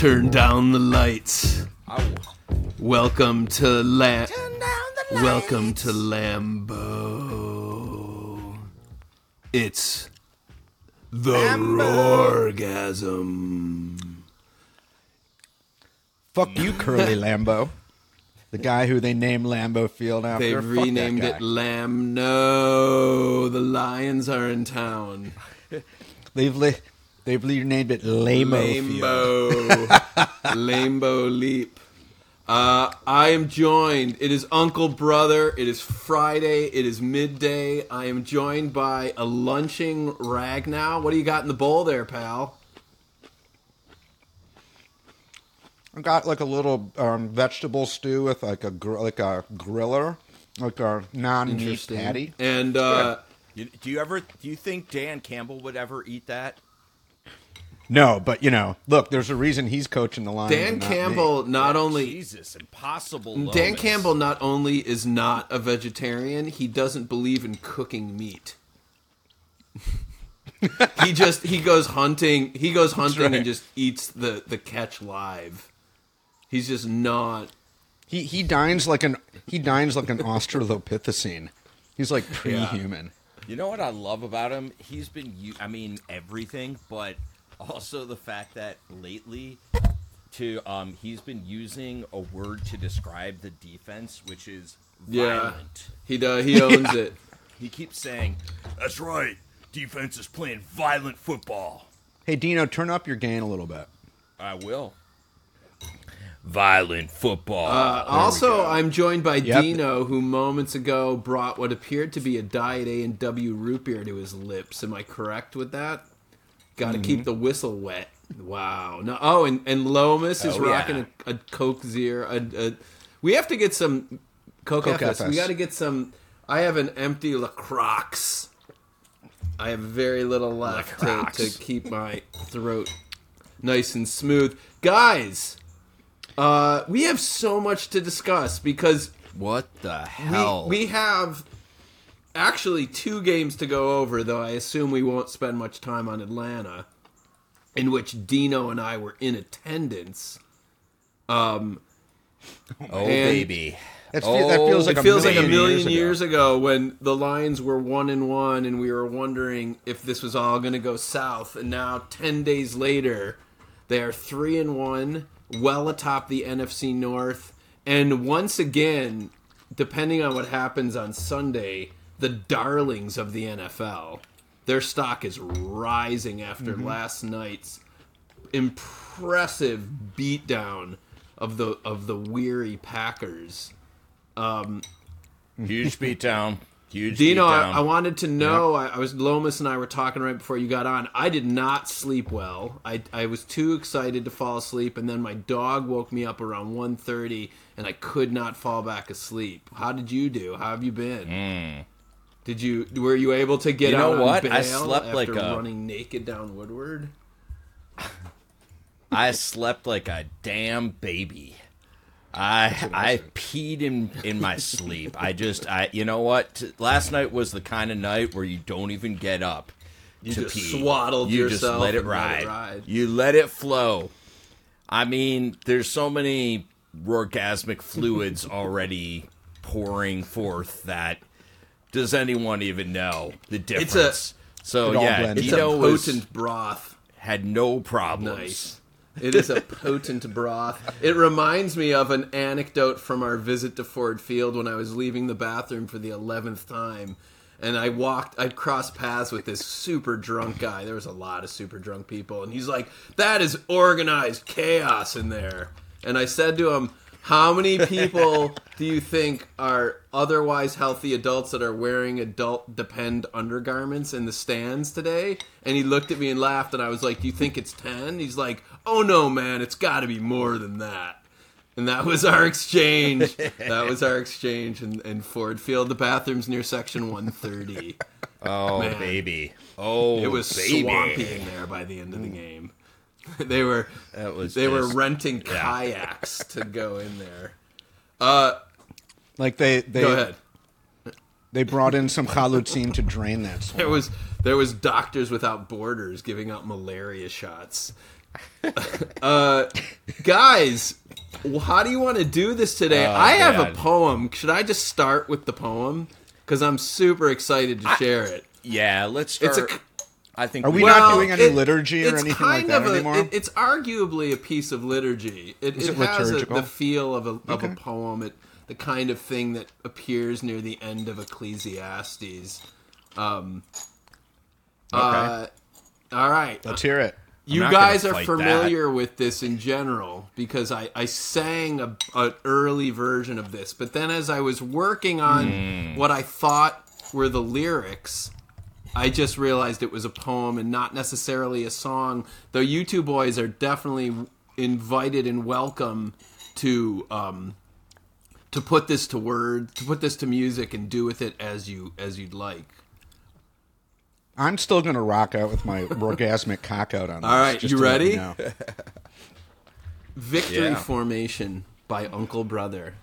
Turn down the lights. Welcome to La- Welcome to Lambeau. It's the orgasm. Fuck you, Curly Lambeau. The guy who they named Lambeau Field after. They've renamed it Lamb. No, the Lions are in town. They've li- they've renamed it Lamo Field. Lambeau. Lambeau Leap. Uh, I am joined. It is Uncle Brother. It is Friday. It is midday. I am joined by a lunching rag now. What do you got in the bowl there, pal? I got like a little um, vegetable stew with like a gr- like a griller, like a non-meat Interesting. patty. And uh, You, do you ever? Do you think Dan Campbell would ever eat that? No, but you know, look, there's a reason he's coaching the line. Dan Campbell not oh, only Jesus, impossible. Dan Campbell not only is not a vegetarian, he doesn't believe in cooking meat. he just he goes hunting. He goes hunting right. and just eats the the catch live. He's just not. He he dines like an he dines like an Australopithecine. He's like pre-human. You know what I love about him? He's been I mean, everything, but also the fact that lately, to um, he's been using a word to describe the defense, which is Yeah. violent. He does. He owns it. He keeps saying, "That's right. Defense is playing violent football." Hey Deano, turn up your gain a little bit. I will. Violent football. Uh, also, I'm joined by Yep. Deano, who moments ago brought what appeared to be a Diet A and W root beer to his lips. Am I correct with that? Got to Mm-hmm. keep the whistle wet. Wow. No. Oh, and and Lomas is Oh, yeah. rocking a, a Coke Zero. A, a, we have to get some Coke, Coke FS. We got to get some. I have an empty Lacroix. I have very little left to, to keep my throat nice and smooth. Guys, uh, we have so much to discuss because what the we, hell? we have actually two games to go over, though I assume we won't spend much time on Atlanta, in which Deano and I were in attendance. Um, oh and- baby. That's, that feels like it a feels like a million million years ago. years ago when the Lions were one and one, and we were wondering if this was all going to go south. And now, ten days later, they are three and one, well atop the NFC North. And once again, depending on what happens on Sunday, the darlings of the NFL, their stock is rising after Mm-hmm. last night's impressive beatdown of the of the weary Packers. Huge beatdown. Huge beatdown. Deano, I. I wanted to know. I, I was Lomas and I were talking right before you got on. I did not sleep well. I, I was too excited to fall asleep, and then my dog woke me up around 1.30, and I could not fall back asleep. How did you do? How have you been? Did you were you able to get. You know out what? I slept like a- running naked down Woodward? I slept like a damn baby. I I peed in in my sleep. I just I you know what? Last night was the kind of night where you don't even get up You to just pee. swaddled you yourself just let it and let ride. it ride. You let it flow. I mean, there's so many orgasmic fluids already pouring forth that does anyone even know the It's a- difference? so It yeah, blends. It's Deano a potent broth. had no problems. Nice. It is a potent broth. It reminds me of an anecdote from our visit to Ford Field when I was leaving the bathroom for the eleventh time, and I walked, I crossed paths with this super drunk guy. There was a lot of super drunk people, and he's like, "That is organized chaos in there." And I said to him, "How many people do you think are otherwise healthy adults that are wearing adult depend undergarments in the stands today?" And he looked at me and laughed, and I was like, "Do you think it's 10? He's like, "Oh no, man, it's got to be more than that." And that was our exchange. that was our exchange in, in Ford Field. The bathrooms near section 130. Oh Man. baby, oh It was baby. swampy in there by the end of the game. they were That was they were renting yeah. kayaks to go in there. Uh, Like they they go ahead. they brought in some chalutzin to drain that swamp. There was there was Doctors Without Borders giving out malaria shots uh, guys, how do you want to do this today? Oh, I have a poem. Should I just start with the poem? Because I'm super excited to share it. Yeah, let's start. It's a I think Are we we not doing any it- liturgy or it's anything like kind that of a- anymore? it- it's arguably a piece of liturgy. It, Is it, it has a, the feel of a of a poem. It, the kind of thing that appears near the end of Ecclesiastes. Um, uh, all right. Let's hear it. You not gonna guys are fight familiar with this in general because I, I sang a, an early version of this, but then as I was working on Hmm. what I thought were the lyrics, I just realized it was a poem and not necessarily a song. Though you two boys are definitely invited and welcome to um, to put this to word, to put this to music, and do with it as you as you'd like. I'm still gonna rock out with my orgasmic cock out on. This, All right, you to let ready? know. Victory Yeah. Formation by Uncle Brother.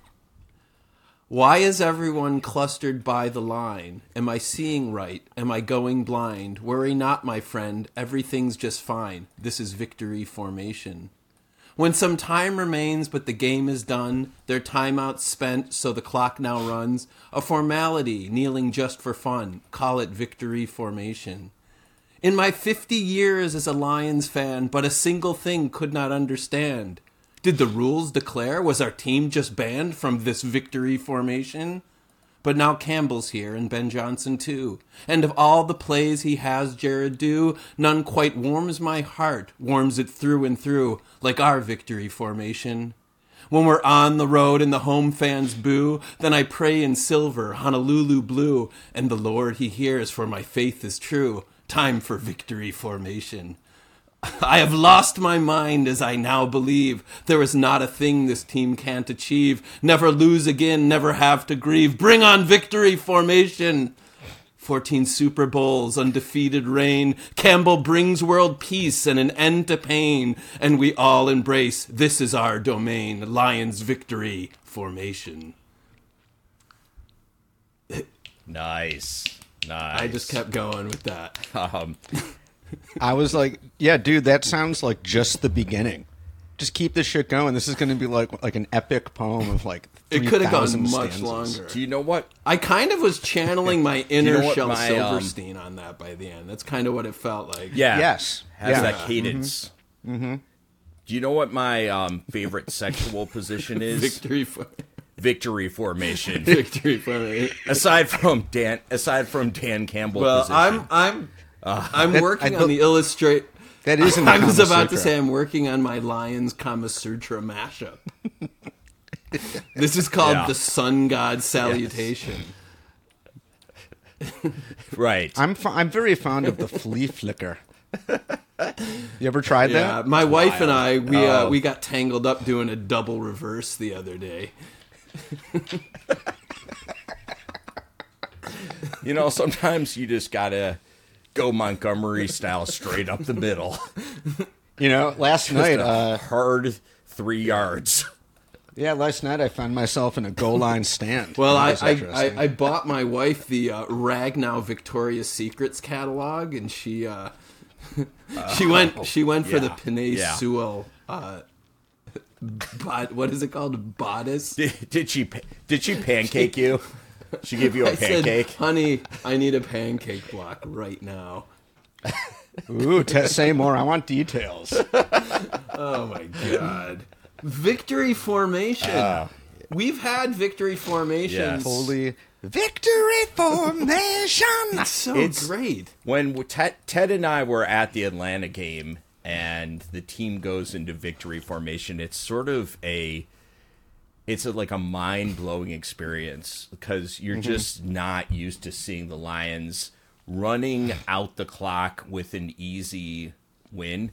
Why is everyone clustered by the line? Am I seeing right? Am I going blind? Worry not, my friend. Everything's just fine. This is Victory Formation. When some time remains but the game is done, their timeout spent so the clock now runs, a formality, kneeling just for fun, call it Victory Formation. In my 50 years as a Lions fan, but a single thing could not understand. Did the rules declare? Was our team just banned from this victory formation? But now Campbell's here and Ben Johnson too. And of all the plays he has Jared do, none quite warms my heart, warms it through and through, like our victory formation. When we're on the road and the home fans boo, then I pray in silver, Honolulu blue, and the Lord he hears, for my faith is true. Time for victory formation. I have lost my mind as I now believe there is not a thing this team can't achieve. Never lose again, never have to grieve. Bring on victory formation. 14 Super Bowls, undefeated reign. Campbell brings world peace and an end to pain. And we all embrace this is our domain. Lions victory formation. nice, nice. I just kept going with that. Um, I was like, yeah, dude, that sounds like just the beginning. Just keep this shit going. This is going to be like like an epic poem of like. It could have gone 3,000 much stanzas. longer. do you know what? I kind of was channeling my inner know Shel my, um, Silverstein on that by the end. That's kind of what it felt like. Yeah. Yes. Has Yeah. that cadence. Mm-hmm. Do you know what my um, favorite sexual position is? Victory for Victory formation. victory for aside from Dan, aside from Dan Campbell. Well, position. I'm I'm I'm That- working I on the illustrate. That is in the I was Kama about to say I'm working on my Lions Kama Sutra mashup. this is called Yeah. the Sun God Salutation. right. I'm f- I'm very fond of the flea flicker. You ever tried Yeah, that? my wife and I we uh, Oh. we got tangled up doing a double reverse the other day. You know, sometimes you just gotta go Montgomery style straight up the middle. You know, last night, uh, Hard three yards. yeah, last night I found myself in a goal line stand. Well, I I, I. I bought my wife the uh, Ragnow Victoria's Secrets catalog, and she uh, she went she went for the yeah, Penei yeah. Sewell. Uh, bod, what is it called? Bodice. Did, did she did she pancake you? She gave you a I said, pancake. honey, I need a pancake block right now. Ooh, t- say more. I want details. Oh my god. Victory formation. Uh, We've had victory formations. Yes. Holy victory formation. It's so It's- great. when Ted, Ted and I were at the Atlanta game and the team goes into victory formation, it's sort of a it's a, like a mind-blowing experience because you're just not used to seeing the Lions running out the clock with an easy win.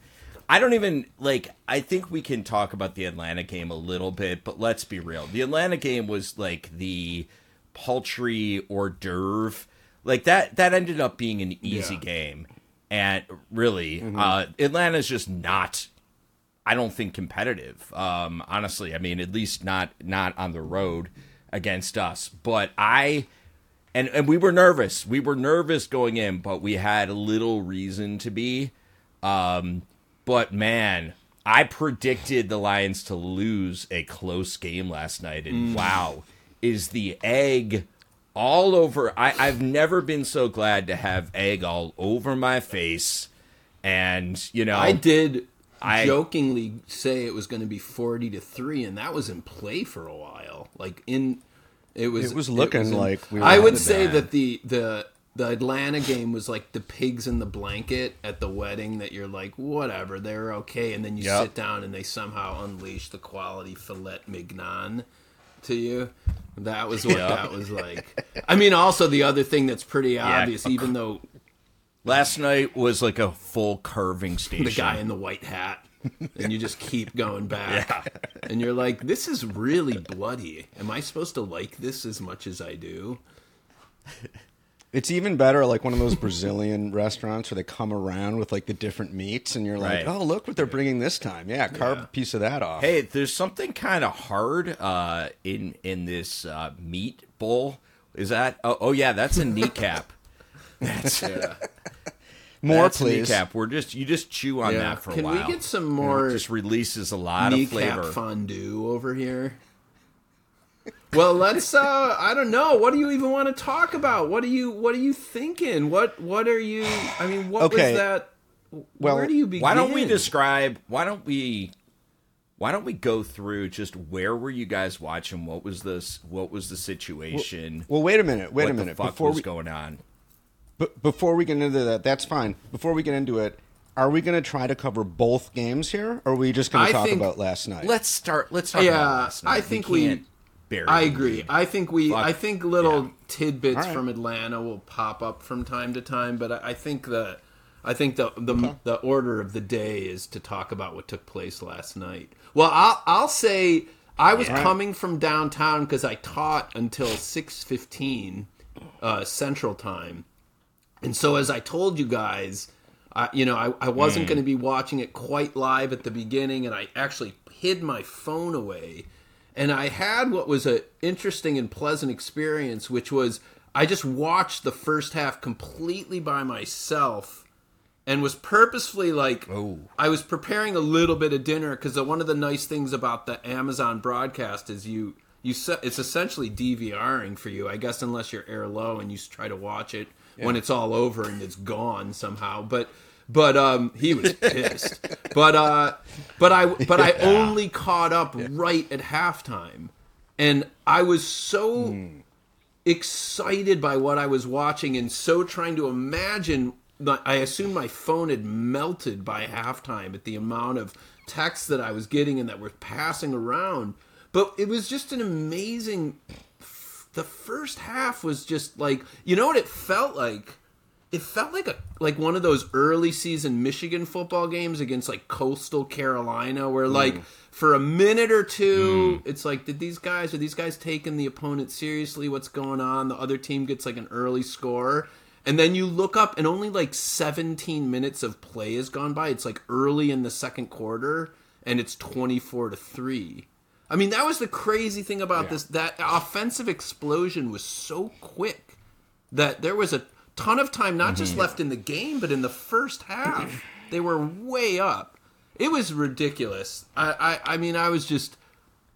I don't even like I think we can talk about the Atlanta game a little bit, but let's be real. The Atlanta game was like the paltry hors d'oeuvre. Like that that ended up being an easy Yeah. game. And really, uh Atlanta's just not I don't think competitive. Um, honestly, I mean, at least not not on the road against us. But I and and we were nervous. We were nervous going in, but we had little reason to be. Um, But man, I predicted the Lions to lose a close game last night, and wow, is the egg all over? I, I've never been so glad to have egg all over my face, and you know, I did I- jokingly say it was going to be forty to three, and that was in play for a while. Like in, it was. It was looking in- like we were I would say there. that the the the Atlanta game was like the pigs in the blanket at the wedding. That you're like, whatever, they're okay, and then you Yep. sit down and they somehow unleash the quality filet mignon to you. That was what Yep. that was like. I mean, also the other thing that's pretty Yeah. obvious, even though last night was like a full carving station. the guy in the white hat and you just keep going back Yeah. and you're like this is really bloody am i supposed to like this as much as i do It's even better, like one of those Brazilian restaurants where they come around with like the different meats, and you're like, Right. "Oh, look what they're bringing this time! Yeah, carve a piece of that off." Hey, there's something kind of hard uh, in in this uh, meat bowl. Is that? Oh, oh yeah, that's a kneecap. That's yeah more, that's a please. kneecap. We're just you just chew on yeah that for a while. can we get some You know, more just releases a lot of flavor. fondue over here well let's uh i don't know what do you even want to talk about what are you what are you thinking what what are you i mean what Okay. was that Well, where do you begin Why don't we describe? Why don't we? Why don't we go through just where were you guys watching? What was this? What was the situation? Well, wait a minute. Wait what a minute. the fuck Before was we going on? B- before we get into that, that's fine. Before we get into it, are we going to try to cover both games here, or are we just going to talk think- about last night? Let's start. Let's talk Yeah, about last night. I think we- can't I agree. lead. I think we. Fuck. I think little Yeah. tidbits All right. from Atlanta will pop up from time to time, but I, I think the, I think the the the order of the day is to talk about what took place last night. Well, I'll I'll say I was Yeah. coming from downtown because I taught until six fifteen uh, Central Time, and so as I told you guys. I, you know, I, I wasn't hmm. going to be watching it quite live at the beginning, and I actually hid my phone away and I had what was an interesting and pleasant experience, which was I just watched the first half completely by myself, and was purposefully like Oh. I was preparing a little bit of dinner because one of the nice things about the Amazon broadcast is you you it's essentially DVRing for you, I guess, unless you're air low and you try to watch it when it's all over and it's gone somehow, but. But um, he was pissed. but uh, but I but I only caught up right at halftime, and I was so excited by what I was watching and so trying to imagine. I assumed my phone had melted by halftime at the amount of texts that I was getting and that were passing around. But it was just an amazing. The first half was just like you know what it felt like. It felt like a like one of those early season Michigan football games against like Coastal Carolina, where mm. like for a minute or two, mm. it's like, did these guys are these guys taking the opponent seriously? What's going on? The other team gets like an early score, and then you look up, and only like 17 minutes of play has gone by. It's like early in the second quarter, and it's 24 to three. I mean, that was the crazy thing about this. That offensive explosion was so quick that there was a ton of time not just left in the game but in the first half they were way up. It was ridiculous. I i, I mean i was just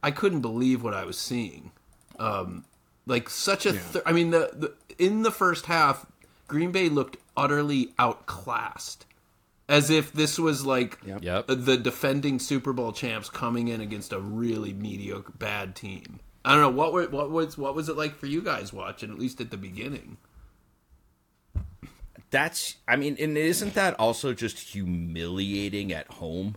i couldn't believe what i was seeing. Um like such a th- i mean the, the in the first half green bay looked utterly outclassed as if this was like Yep. the defending super bowl champs coming in against a really mediocre bad team i don't know what were, what was what was it like for you guys watching at least at the beginning That's. I mean, and isn't that also just humiliating at home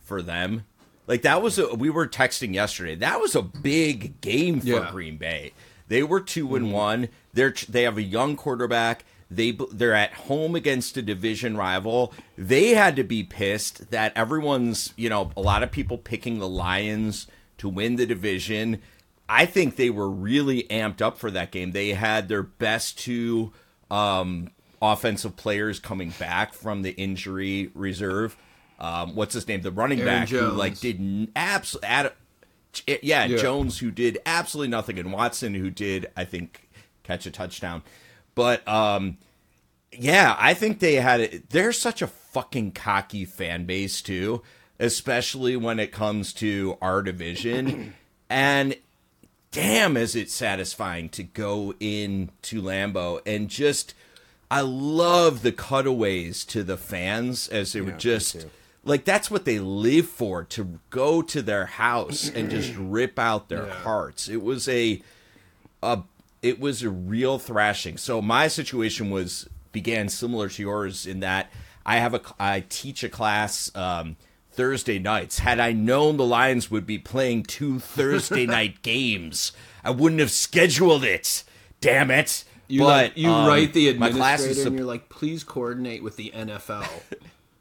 for them? Like that was a. We were texting yesterday. That was a big game for Yeah. Green Bay. They were two and mm-hmm. one. They're they have a young quarterback. They they're at home against a division rival. They had to be pissed that everyone's you know a lot of people picking the Lions to win the division. I think they were really amped up for that game. They had their best two um, offensive players coming back from the injury reserve. Um, what's his name? The running Aaron back who like did absolutely yeah, Yeah. Jones who did absolutely nothing, and Watson who did I think catch a touchdown. But um, yeah, I think they had it. They're such a fucking cocky fan base too, especially when it comes to our division. and damn, is it satisfying to go into Lambeau and just. I love the cutaways to the fans as they were just like that's what they live for to go to their house and just rip out their hearts. It was a a it was a real thrashing. So my situation was began similar to yours in that I have a I teach a class um, Thursday nights. Had I known the Lions would be playing two Thursday night games, I wouldn't have scheduled it. Damn it! You but like, you um, write the my class administrator is and you're like, please coordinate with the NFL.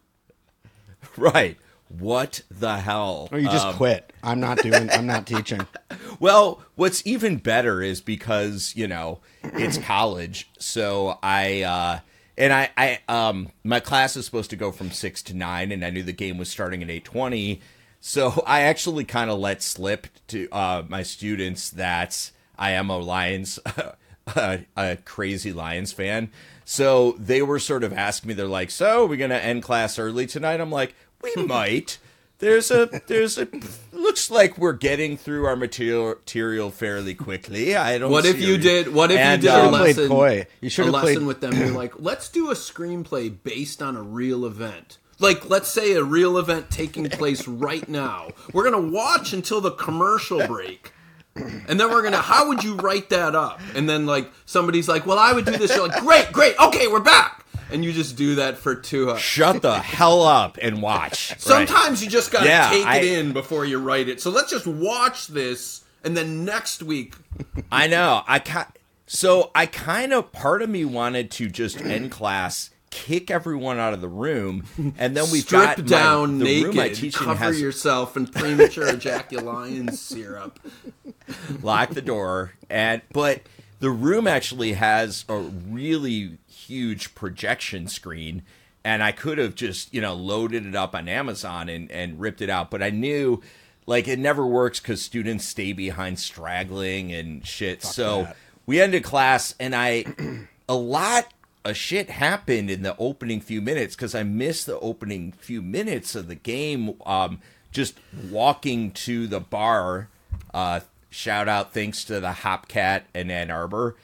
right. What the hell? Or you just quit. I'm not doing. I'm not teaching. Well, what's even better is because you know it's college, so I uh, and I, I um, my class is supposed to go from six to nine, and I knew the game was starting at eight twenty, so I actually kind of let slip to uh, my students that I am a Lions, a, a crazy Lions fan. So they were sort of asking me, they're like, "So we're gonna end class early tonight?" I'm like, "We might." There's a there's a looks like we're getting through our material material fairly quickly. I don't. What if you a- did? What if And, you did a um, played lesson? coy. You should a have lesson played- with them. You're like, let's do a screenplay based on a real event. Like, let's say a real event taking place right now. We're gonna watch until the commercial break, and then we're gonna. How would you write that up? And then like somebody's like, well, I would do this. You're like, great, great, okay, we're back. And you just do that for two hours. Shut the hell up and watch. Right. Sometimes you just gotta Yeah, take I- it in before you write it. So let's just watch this, and then next week I know. I ki- so I kind of part of me wanted to just end class, kick everyone out of the room, and then we've strip got my- down the room I naked, teach cover has yourself in premature ejaculation syrup. lock the door and but the room actually has a really huge projection screen and I could have just, you know, loaded it up on Amazon and and ripped it out, but I knew like it never works cuz students stay behind straggling and shit. so that. we ended class and I a lot of shit happened in the opening few minutes because I missed the opening few minutes of the game. Um, just walking to the bar, uh, shout out thanks to the Hopcat in Ann Arbor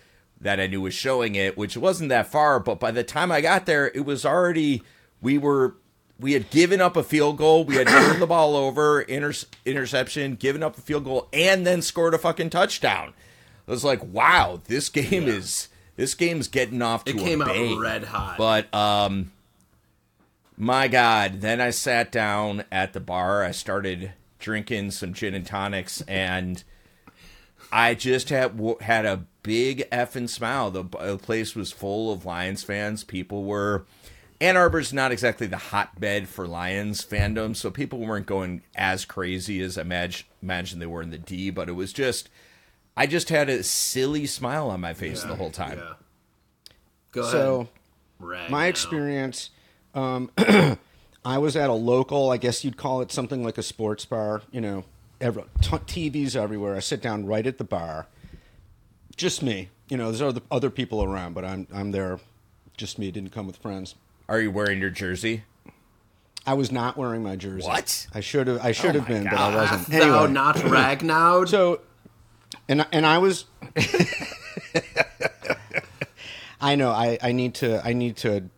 that I knew was showing it, which wasn't that far. But by the time I got there, it was already we were we had given up a field goal, we had turned the ball over, inter- interception, given up a field goal, and then scored a fucking touchdown. I was like, wow, this game is this game's getting off to It a came out red hot. But um, my God, then I sat down at the bar. I started drinking some gin and tonics, and I just had had a big effing smile. The, the place was full of Lions fans. People were. Ann Arbor's not exactly the hotbed for Lions fandom, so people weren't going as crazy as I imagine, imagine they were in the D, but it was just. I just had a silly smile on my face the whole time. Yeah. Go ahead. So Rag my now. experience, um, I was at a local. I guess you'd call it something like a sports bar. You know, every, t- TVs everywhere. I sit down right at the bar. Just me. You know, there's other other people around, but I'm I'm there. Just me. Didn't come with friends. Are you wearing your jersey? I was not wearing my jersey. What? I should have. I should Oh have my been, but I wasn't. Thou Anyway, not Ragnow. so, and and I was. I know. I, I need to. I need to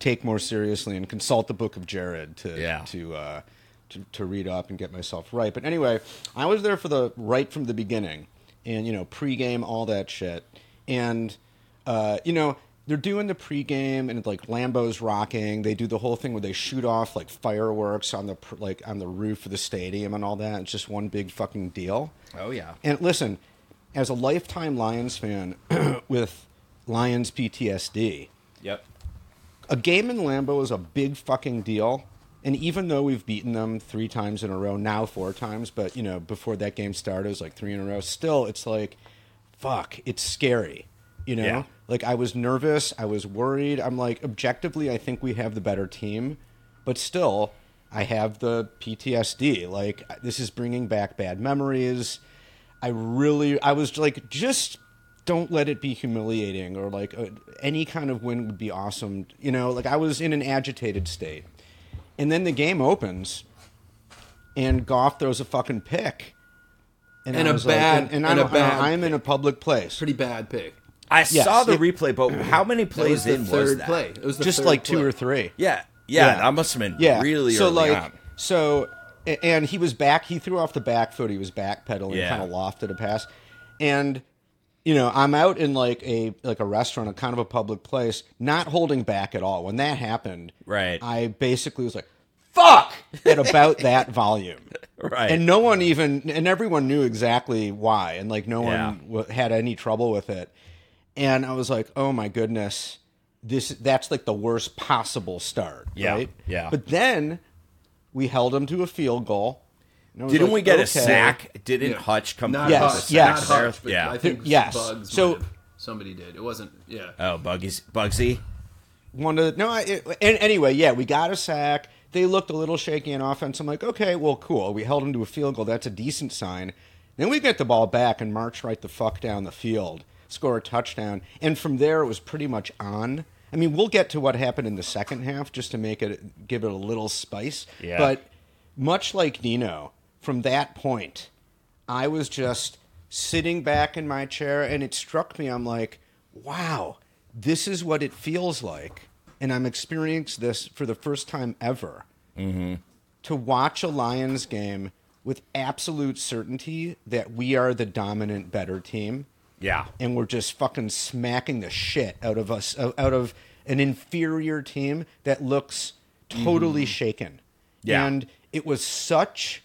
take more seriously and consult the Book of Jared to Yeah. to, uh, to to read up and get myself right. But anyway, I was there for the right from the beginning, and you know, pregame, all that shit, and uh, you know. They're doing the pregame and like Lambeau's rocking. They do the whole thing where they shoot off like fireworks on the like on the roof of the stadium and all that. It's just one big fucking deal. Oh yeah. And listen, as a lifetime Lions fan with Lions PTSD, Yep. a game in Lambeau is a big fucking deal. And even though we've beaten them three times in a row, now four times, but you know, before that game started, it was like three in a row. Still, it's like, fuck, it's scary. You know, Yeah. like I was nervous, I was worried. I'm like, objectively, I think we have the better team, but still, I have the PTSD. Like this is bringing back bad memories. I really, I was like just don't let it be humiliating or like uh, any kind of win would be awesome. You know, like I was in an agitated state. And then the game opens and Goff throws a fucking pick. And a was like- bad- and, and I'm, a bad I'm in a public place. Pretty bad pick. I Yes, saw the it- replay, but mm-hmm. how many plays was the in third was that? play. It was the Just third like two play. or three. Yeah, yeah, Yeah. that must have been Yeah. really so early like on. so and he was back he threw off the back foot, he was backpedaling, Yeah. kind of lofted a pass. And you know, I'm out in like a like a restaurant, a kind of a public place, not holding back at all. When that happened, Right. I basically was like, "Fuck!" at about that volume, Right. and no one even and everyone knew exactly why, and like no Yeah. one w- had any trouble with it. And I was like, "Oh my goodness, this that's like the worst possible start." Yeah, right? yeah. But then we held him to a field goal. And I was Didn't like, we get a sack? Didn't Yeah. Hutch come Not Yes, Hutch, yes. not? Hutch, but yeah. I think Yes. Bugs So- somebody did. It wasn't. Yeah. oh, Buggy's Bugsy. one of the, no, I, it, and anyway, yeah, we got a sack. They looked a little shaky in offense. I'm like, okay, well, cool. We held them to a field goal. That's a decent sign. Then we get the ball back and march right the fuck down the field, score a touchdown, and from there it was pretty much on. I mean, we'll get to what happened in the second half just to make it give it a little spice. Yeah. But much like Nino, from that point, I was just sitting back in my chair and it struck me. I'm like, wow, this is what it feels like. And I'm experiencing this for the first time ever. Mm-hmm. To watch a Lions game with absolute certainty that we are the dominant, better team Yeah. and we're just fucking smacking the shit out of us out of an inferior team that looks totally mm-hmm. shaken. Yeah. And it was such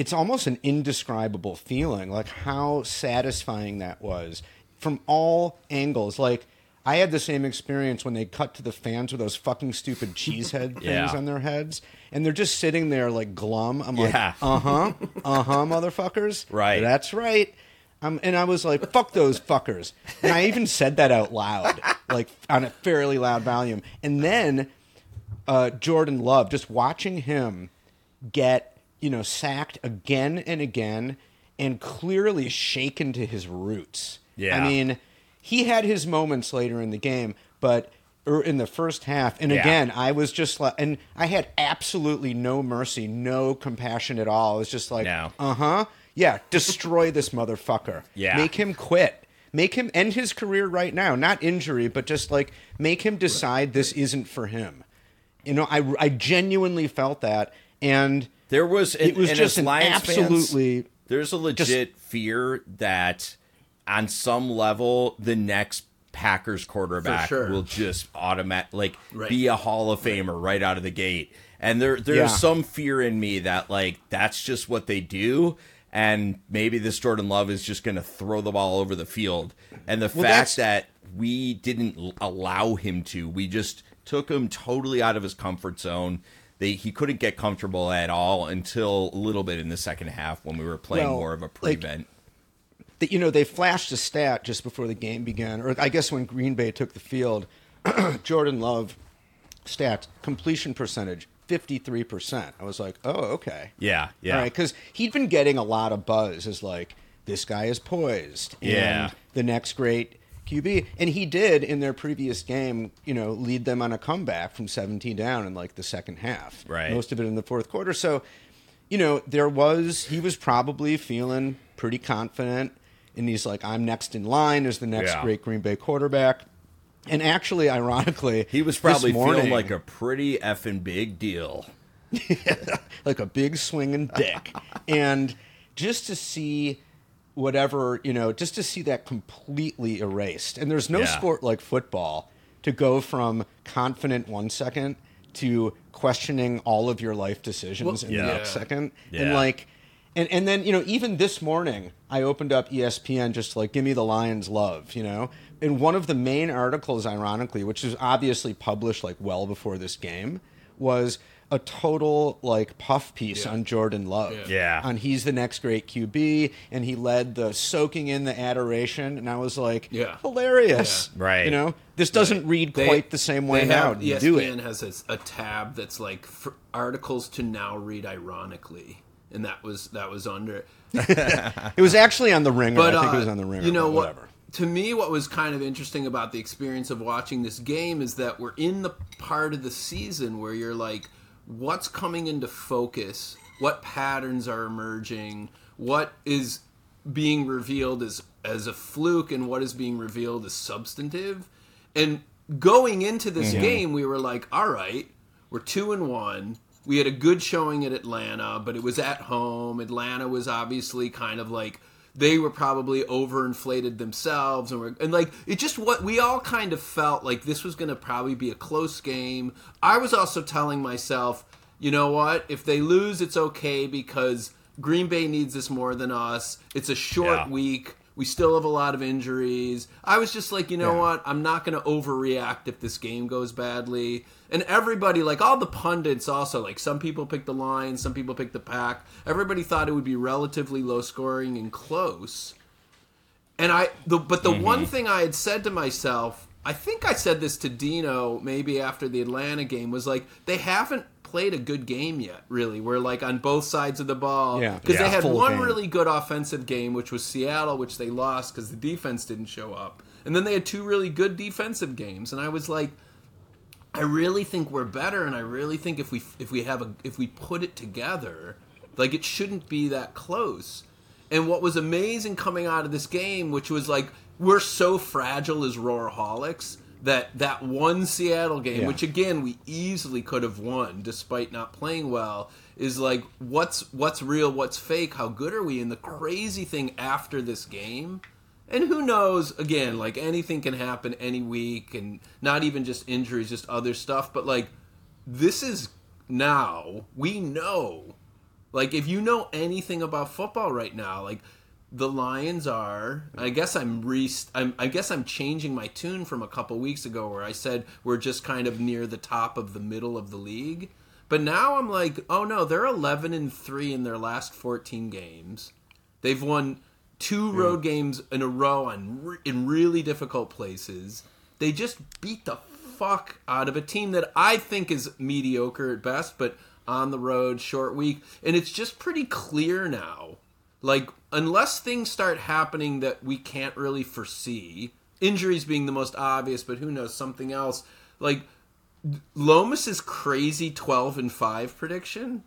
it's almost an indescribable feeling like how satisfying that was from all angles like I had the same experience when they cut to the fans with those fucking stupid cheesehead things Yeah. on their heads, and they're just sitting there like glum. I'm Yeah. like, uh huh, uh huh, motherfuckers. Right. That's right. Um, and I was like, fuck those fuckers. And I even said that out loud, like on a fairly loud volume. And then uh, Jordan Love, just watching him get, you know, sacked again and again and clearly shaken to his roots. Yeah. I mean, he had his moments later in the game, but or in the first half. And Yeah. again, I was just like, and I had absolutely no mercy, no compassion at all. I was just like, No. uh huh, yeah, destroy this motherfucker. Yeah. make him quit. Make him end his career right now. Not injury, but just like make him decide this isn't for him. You know, I, I genuinely felt that, and There was it was just an Lions fans, absolutely there's a legit fear that on some level the next Packers quarterback sure. will just automatic like Right. be a Hall of Famer right out of the gate. And there there's Yeah. some fear in me that like that's just what they do and maybe this Jordan Love is just going to throw the ball over the field. And the that's- fact that we didn't allow him to, we just took him totally out of his comfort zone. They, he couldn't get comfortable at all until a little bit in the second half when we were playing Well, more of a like, prevent. that you know they flashed a stat just before the game began, or I guess when Green Bay took the field. Jordan Love stats completion percentage fifty three percent. I was like, oh okay, yeah, yeah, all right, because he'd been getting a lot of buzz as like this guy is poised, and Yeah. the next great QB, and he did in their previous game, you know, lead them on a comeback from seventeen down in like the second half, Right. Most of it in the fourth quarter, so. You know, there was he was probably feeling pretty confident, and he's like, "I'm next in line as the next Yeah. great Green Bay quarterback." And actually, ironically, He was probably morning, feeling like a pretty effing big deal. like a big swinging dick. and just to see whatever, you know, just to see that completely erased. And there's no Yeah. sport like football to go from confident one second to questioning all of your life decisions in yeah. the next second. And like and, and then, you know, even this morning, I opened up ESPN just to, like, give me the Lions love, you know? And one of the main articles, ironically, which was obviously published like well before this game, was a total like puff piece Yeah. on Jordan Love. Yeah. On he's the next great QB, and he led the soaking in the adoration, and I was like, Yeah. hilarious. Yeah. Right. You know, this doesn't read They- quite the same way they now. have- You ESPN do it. has a, a tab that's like for articles to now read ironically. and that was that was under. It was actually on the ringer. But I think uh, it was on the ringer. You know but what? To me, what was kind of interesting about the experience of watching this game is that we're in the part of the season where you're like, what's coming into focus? What patterns are emerging? What is being revealed as as a fluke, and what is being revealed as substantive? And going into this game, we were like, all right, we're two and one. We had a good showing at Atlanta, but it was at home. Atlanta was obviously kind of like they were probably overinflated themselves, and we're, and like it just what we all kind of felt like this was going to probably be a close game. I was also telling myself, you know what? If they lose, it's okay because Green Bay needs this more than us. It's a short Yeah. week. We still have a lot of injuries. I was just like, you know Yeah. what? I'm not going to overreact if this game goes badly. And everybody, like all the pundits, also like some people picked the Lions, some people picked the Pack. Everybody thought it would be relatively low scoring and close. And I, the, but the one mm-hmm. thing I had said to myself, I think I said this to Deano maybe after the Atlanta game, was like they haven't played a good game yet, really. Where like on both sides of the ball, Yeah. because Yeah. they had one game. really good offensive game, which was Seattle, which they lost because the defense didn't show up, and then they had two really good defensive games, and I was like. I really think we're better, and I really think if we if we have a if we put it together, like it shouldn't be that close. And what was amazing coming out of this game, which was like we're so fragile as Roarholics that that one Seattle game, Yeah. which again we easily could have won despite not playing well, is like what's what's real, what's fake, how good are we? And the crazy thing after this game and who knows again like anything can happen any week and not even just injuries just other stuff but like this is now we know. Like if you know anything about football right now like the lions are i guess i'm re I'm, i guess i'm changing my tune from a couple weeks ago where i said we're just kind of near the top of the middle of the league. But now i'm like oh no they're 11 and 3 in their last 14 games. They've won two road games in a row on re- in really difficult places. They just beat the fuck out of a team that I think is mediocre at best, but on the road, short week, and it's just pretty clear now. Like unless things start happening that we can't really foresee, injuries being the most obvious, but who knows something else. Like Lomas's crazy 12 and 5 prediction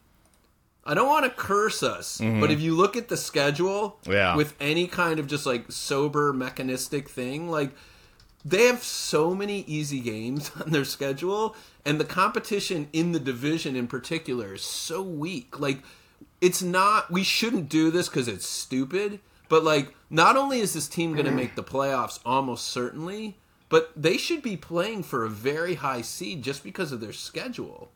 I don't want to curse us, but mm-hmm. if you look at the schedule Yeah. with any kind of just like sober mechanistic thing, like they have so many easy games on their schedule, and the competition in the division in particular is so weak. Like, it's not, we shouldn't do this because it's stupid, but like, not only is this team going to mm-hmm. make the playoffs almost certainly, but they should be playing for a very high seed just because of their schedule.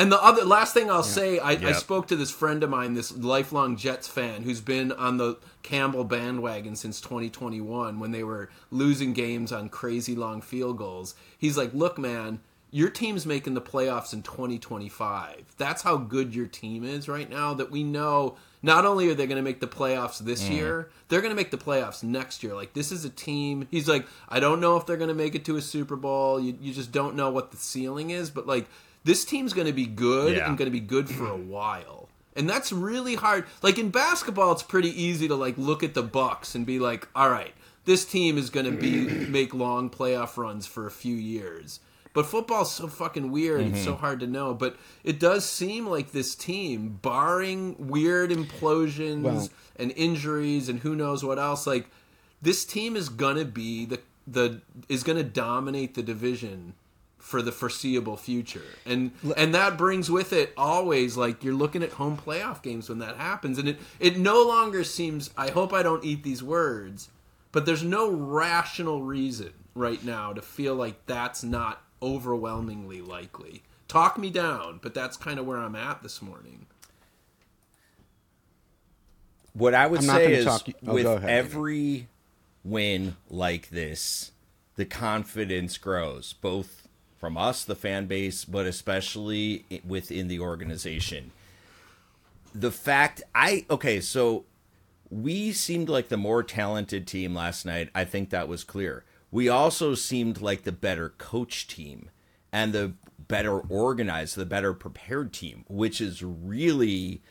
And the other last thing I'll say, I, I spoke to this friend of mine, this lifelong Jets fan, who's been on the Campbell bandwagon since 2021 when they were losing games on crazy long field goals. He's like, "Look, man, your team's making the playoffs in 2025. That's how good your team is right now. That we know not only are they going to make the playoffs this mm-hmm. year, they're going to make the playoffs next year. Like this is a team. He's like, I don't know if they're going to make it to a Super Bowl. You you just don't know what the ceiling is, but like." This team's going to be good Yeah. and going to be good for a while. And that's really hard. Like in basketball, it's pretty easy to like look at the Bucks and be like, "All right, this team is going to be make long playoff runs for a few years." But football's so fucking weird; it's so mm-hmm. hard to know. But it does seem like this team, barring weird implosions Well- and injuries and who knows what else, like this team is gonna be the the is gonna dominate the division for the foreseeable future. And and that brings with it always like you're looking at home playoff games when that happens and it it no longer seems I hope I don't eat these words, but there's no rational reason right now to feel like that's not overwhelmingly likely. Talk me down, but that's kind of where I'm at this morning. What I would I'm not say gonna is talk- oh, with ahead. every win like this, the confidence grows, both from us, the fan base, but especially within the organization. The fact I okay, so we seemed like the more talented team last night. I think that was clear. We also seemed like the better coach team and the better organized, the better prepared team, which is really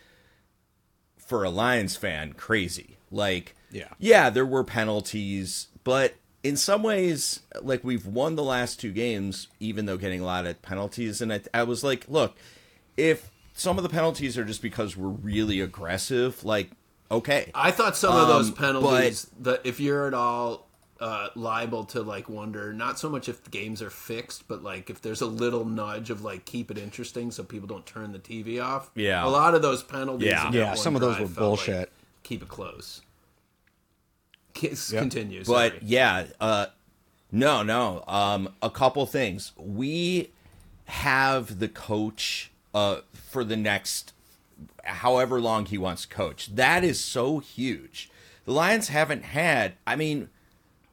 for a Lions fan crazy. Like, Yeah. yeah, there were penalties, but in some ways, like we've won the last two games, even though getting a lot of penalties. And I, I was like, look, if some of the penalties are just because we're really aggressive, like, okay, I thought some of those Um, penalties that if you're at all uh, liable to like wonder, not so much if the games are fixed, but like if there's a little nudge of like keep it interesting so people don't turn the TV off. Yeah. a lot of those penalties. Yeah. Yeah, some of those were felt like, bullshit. keep it close. Kiss, Yep. Continue. But sorry. yeah, uh, no, no. Um, a couple things. We have the coach uh, for the next however long he wants to coach. That is so huge. The Lions haven't had. I mean,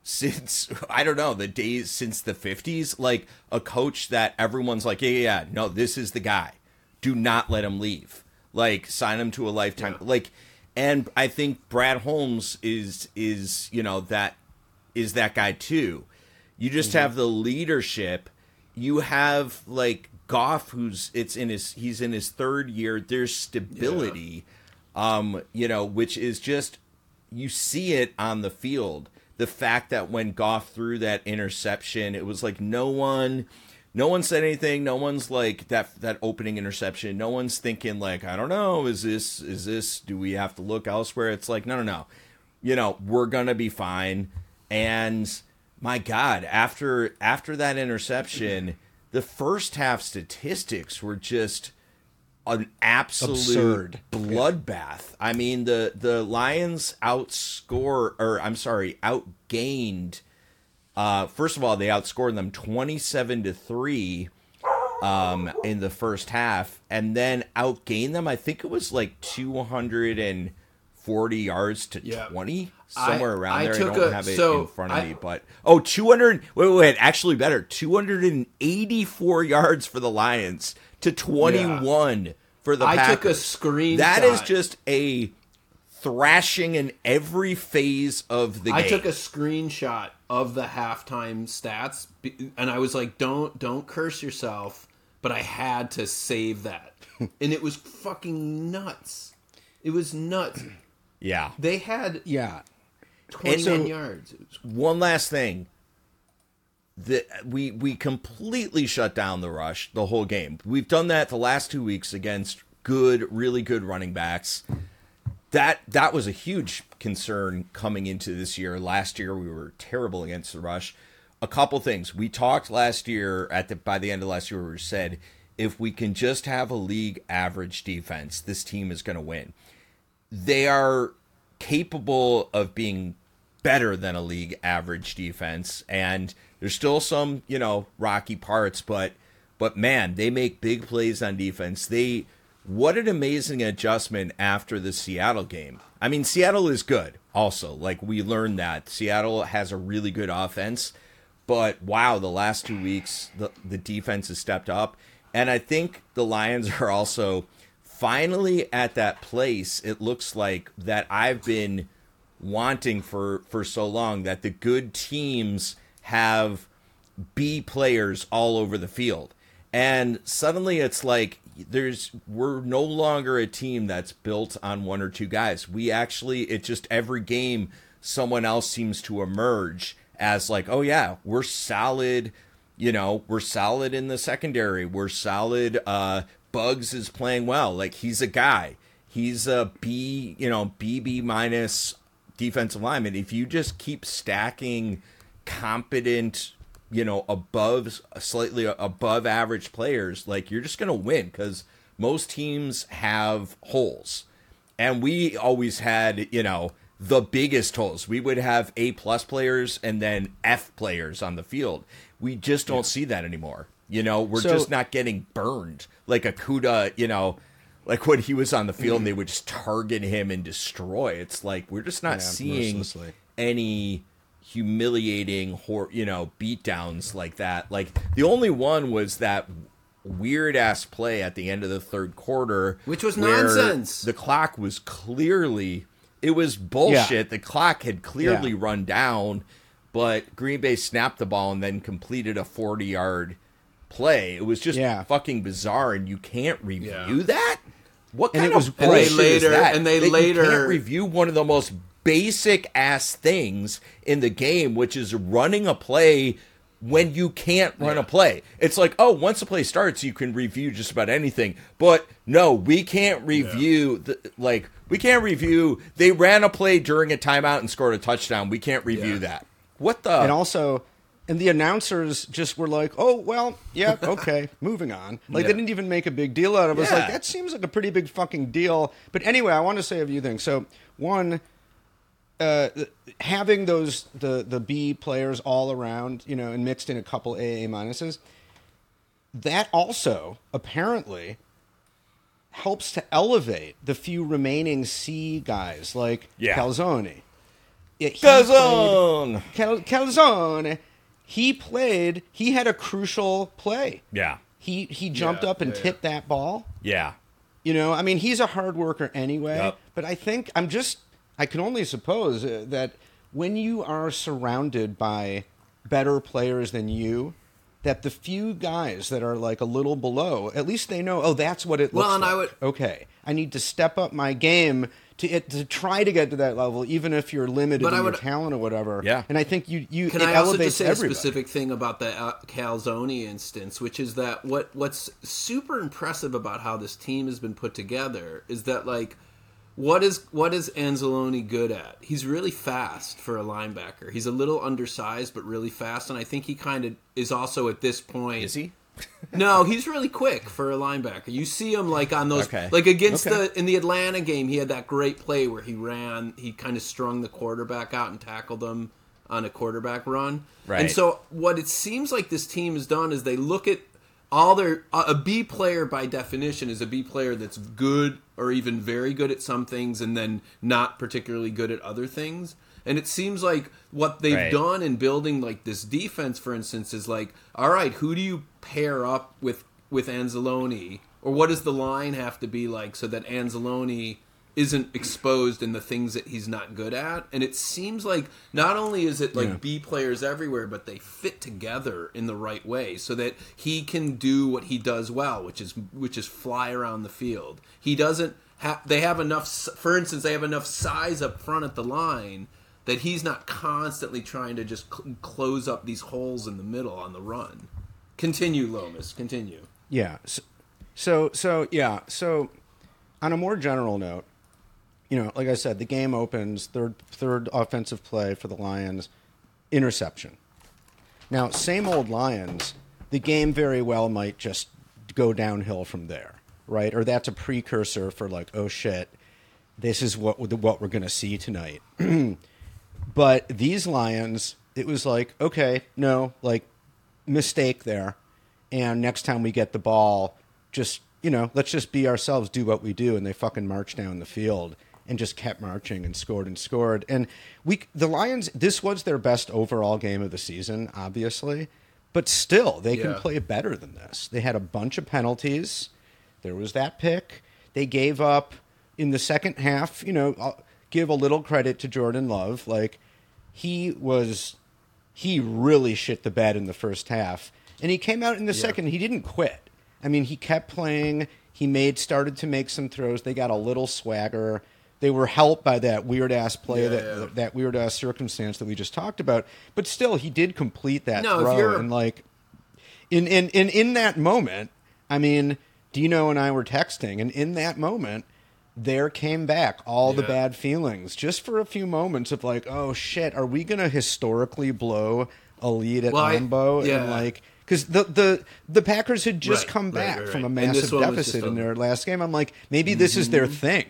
since I don't know the days since the fifties, like a coach that everyone's like, yeah, yeah, yeah, no, this is the guy. Do not let him leave. Like sign him to a lifetime. Like, and I think Brad Holmes is is you know that is that guy too. You just have the leadership. You have like Goff, who's it's in his he's in his third year. There's stability, um, you know, which is just you see it on the field. The fact that when Goff threw that interception, it was like no one, no one said anything. No one's like that that opening interception. No one's thinking like I don't know. Is this is this? Do we have to look elsewhere? It's like no no no. You know we're gonna be fine. And my God, after after that interception, the first half statistics were just an absolute Absurd. bloodbath. I mean, the the Lions outscore, or I'm sorry, outgained. Uh, first of all, they outscored them 27 to three um, in the first half, and then outgained them. I think it was like 240 yards to Yeah. 20, somewhere I- around I there. I don't a- have it so in front of I- me, but oh, 200. Wait, wait, wait, actually better. 284 yards for the Lions to 21 for the I took a Packers. screenshot. That is just a thrashing in every phase of the game. I took a screenshot of the halftime stats, and I was like, "Don't, don't curse yourself," but I had to save that, and it was fucking nuts. It was nuts. yeah. They had Yeah. twenty-one so- yards. One last thing. The, we we completely shut down the rush the whole game. We've done that the last two weeks against good, really good running backs. That that was a huge concern coming into this year. Last year we were terrible against the rush. A couple things we talked last year at the by the end of last year we said if we can just have a league average defense, this team is going to win they are capable of being better than a league average defense and there's still some you know rocky parts but but man they make big plays on defense they what an amazing adjustment after the Seattle game. I mean Seattle is good also. Like we learned that. Seattle has a really good offense but wow the last two weeks the, the defense has stepped up. And I think the Lions are also finally at that place it looks like that I've been wanting for for so long that the good teams have B players all over the field. And suddenly it's like there's we're no longer a team that's built on one or two guys. We actually it just every game someone else seems to emerge as like, "Oh yeah, we're solid you know, we're solid in the secondary. We're solid. Uh, Buggs is playing well. Like he's a guy. He's a B, you know, BB minus defensive lineman. If you just keep stacking competent, you know, above slightly above average players, like you're just gonna win because most teams have holes, and we always had, you know, the biggest holes. We would have A plus players and then F players on the field. We just don't see that anymore. You know, we're So- just not getting burned like Okudah, you know, like when he was on the field and they would just target him and destroy. It's like we're just not Yeah, seeing mercilessly. any humiliating hor- you know, beatdowns like that. Like the only one was that weird ass play at the end of the third quarter Which was nonsense. The clock was clearly it was bullshit. The clock had clearly Yeah. run down, but Green Bay snapped the ball and then completed a 40 yard play. It was just Yeah. fucking bizarre, and you can't review Yeah. that. What And kind it was of And bullshit later- is that? and they that you later- can't review one of the most basic ass things in the game, which is running a play when you can't run a play. It's like, oh, once the play starts, you can review just about anything. But no, we can't review the like we can't review they ran a play during a timeout and scored a touchdown. We can't review Yeah. that. What the and also and the announcers just were like oh well yeah okay moving on like Yeah. they didn't even make a big deal out of it it's like Yeah. that seems like a pretty big fucking deal but anyway i want to say a few things so one uh, having those the the B players all around, you know, and mixed in a couple AA minuses, that also apparently helps to elevate the few remaining C guys like Yeah. Calzone. Yeah, he played- Cal- Calzone, he played. He had a crucial play. Yeah. He he jumped Yeah, up and yeah, yeah. tipped that ball. Yeah. You know, I mean, he's a hard worker anyway. Yep. But I think I'm just. I can only suppose uh, that when you are surrounded by better players than you, that the few guys that are like a little below, at least they know. Oh, that's what it looks Well, and like. I would- okay, I need to step up my game to it, to try to get to that level, even if you're limited But in I your talent or whatever. Yeah. And I think you you Can it I also elevates just say everybody. a specific thing about the uh, Calzone instance, which is that what what's super impressive about how this team has been put together is that like what is what is Anzalone good at? He's really fast for a linebacker. He's a little undersized but really fast, and I think he kind of is also at this point. Is he? No, he's really quick for a linebacker. You see him like on those, Okay. like against Okay. the in the Atlanta game, he had that great play where he ran, he kind of strung the quarterback out and tackled him on a quarterback run. Right. And so what it seems like this team has done is they look at all their a B player by definition is a B player that's good or even very good at some things and then not particularly good at other things. And it seems like what they've Right. done in building like this defense, for instance, is like, all right, who do you pair up with with Anzalone, or what does the line have to be like so that Anzalone isn't exposed in the things that he's not good at? And it seems like not only is it like Yeah. B players everywhere, but they fit together in the right way so that he can do what he does well, which is which is fly around the field. He doesn't have. They have enough. For instance, they have enough size up front at the line that he's not constantly trying to just cl- close up these holes in the middle on the run. Continue, Lomas. Continue. Yeah. So, so, so, yeah. So, on a more general note, you know, like I said, the game opens third third offensive play for the Lions, interception. Now, same old Lions. The game very well might just go downhill from there, right? Or that's a precursor for like, oh shit, this is what what we're gonna see tonight. but these Lions, it was like, okay, no, like mistake there. And next time we get the ball, just, you know, let's just be ourselves, do what we do. And they fucking march down the field and just kept marching and scored and scored. And we, the Lions, this was their best overall game of the season, obviously. But still, they can play better than this. They had a bunch of penalties. There was that pick. They gave up in the second half, you know, I'll give a little credit to Jordan Love. Like, he was he really shit the bed in the first half. And he came out in the second. He didn't quit. I mean, he kept playing. He made started to make some throws. They got a little swagger. They were helped by that weird ass play Yeah, that yeah. that weird ass circumstance that we just talked about. But still, he did complete that No, throw. And like, in in in in that moment, I mean, Deano and I were texting, and in that moment, there came back all the bad feelings just for a few moments of like, oh shit, are we gonna historically blow a lead at Well, I- Lambeau and yeah. like. Because the, the the Packers had just Right, come back right, from a right. And this massive deficit just in their last game. I'm like, maybe this is Mm-hmm. their thing.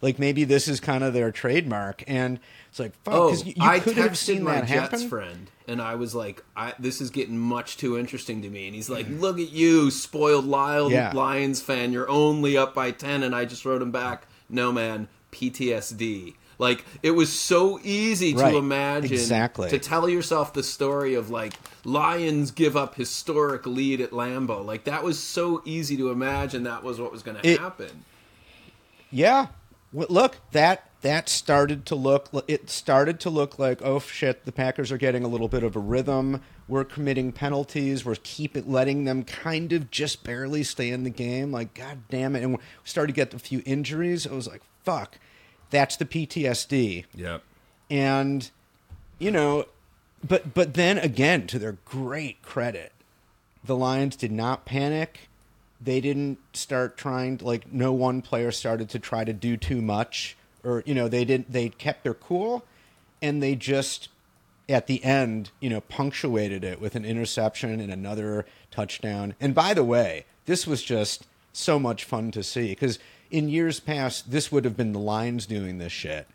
Like maybe this is kind of their trademark. And it's like, fuck, Oh, you, you I could texted have seen my that Jets happen. friend, and I was like, I, "This is getting much too interesting to me." And he's like, Mm. "Look at you, spoiled Lion, Yeah. Lions fan. You're only up by ten. And I just wrote him back, "No, man, PTSD." Like it was so easy Right. to imagine, Exactly. to tell yourself the story of like Lions give up historic lead at Lambeau. Like that was so easy to imagine that was what was going to happen. Yeah, look that that started to look it started to look like oh shit the Packers are getting a little bit of a rhythm. We're committing penalties. We're keep it letting them kind of just barely stay in the game. Like god damn it! And we started to get a few injuries. It was like fuck. That's the PTSD. Yep. And you know, but but then again, to their great credit, the Lions did not panic. They didn't start trying to, like no one player started to try to do too much or you know, they didn't they kept their cool and they just at the end, you know, punctuated it with an interception and another touchdown. And by the way, this was just so much fun to see because in years past, this would have been the Lions doing this shit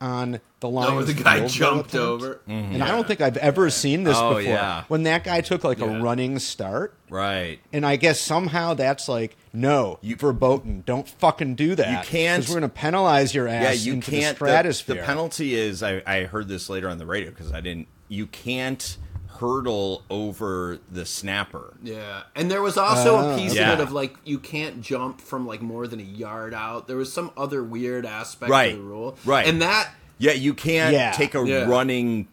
on the line. Oh, the guy field goal jumped attempt. over. and I don't think I've ever seen this Oh, before. yeah. When that guy took like Yeah. a running start, Right. and I guess somehow that's like, no, You- verboten, don't fucking do that. You can't- because we're going to penalize your ass Yeah, you into can't. the The, the penalty is. I, I heard this later on the radio because I didn't. You can't hurdle over the snapper. Yeah, and there was also Oh. a piece Yeah. of it of like you can't jump from like more than a yard out. There was some other weird aspect Right. of the rule, Right. And that Yeah, you can't Yeah. take a Yeah. running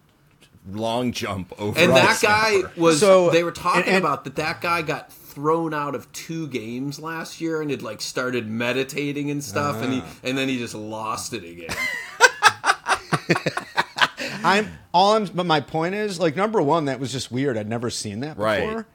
long jump over. and the that guy was. So- they were talking and- and- about that. That guy got thrown out of two games last year and had like started meditating and stuff, and he Ah. and then he just lost it again. I'm all I'm but my point is like number one that was just weird. I'd never seen that before. Right.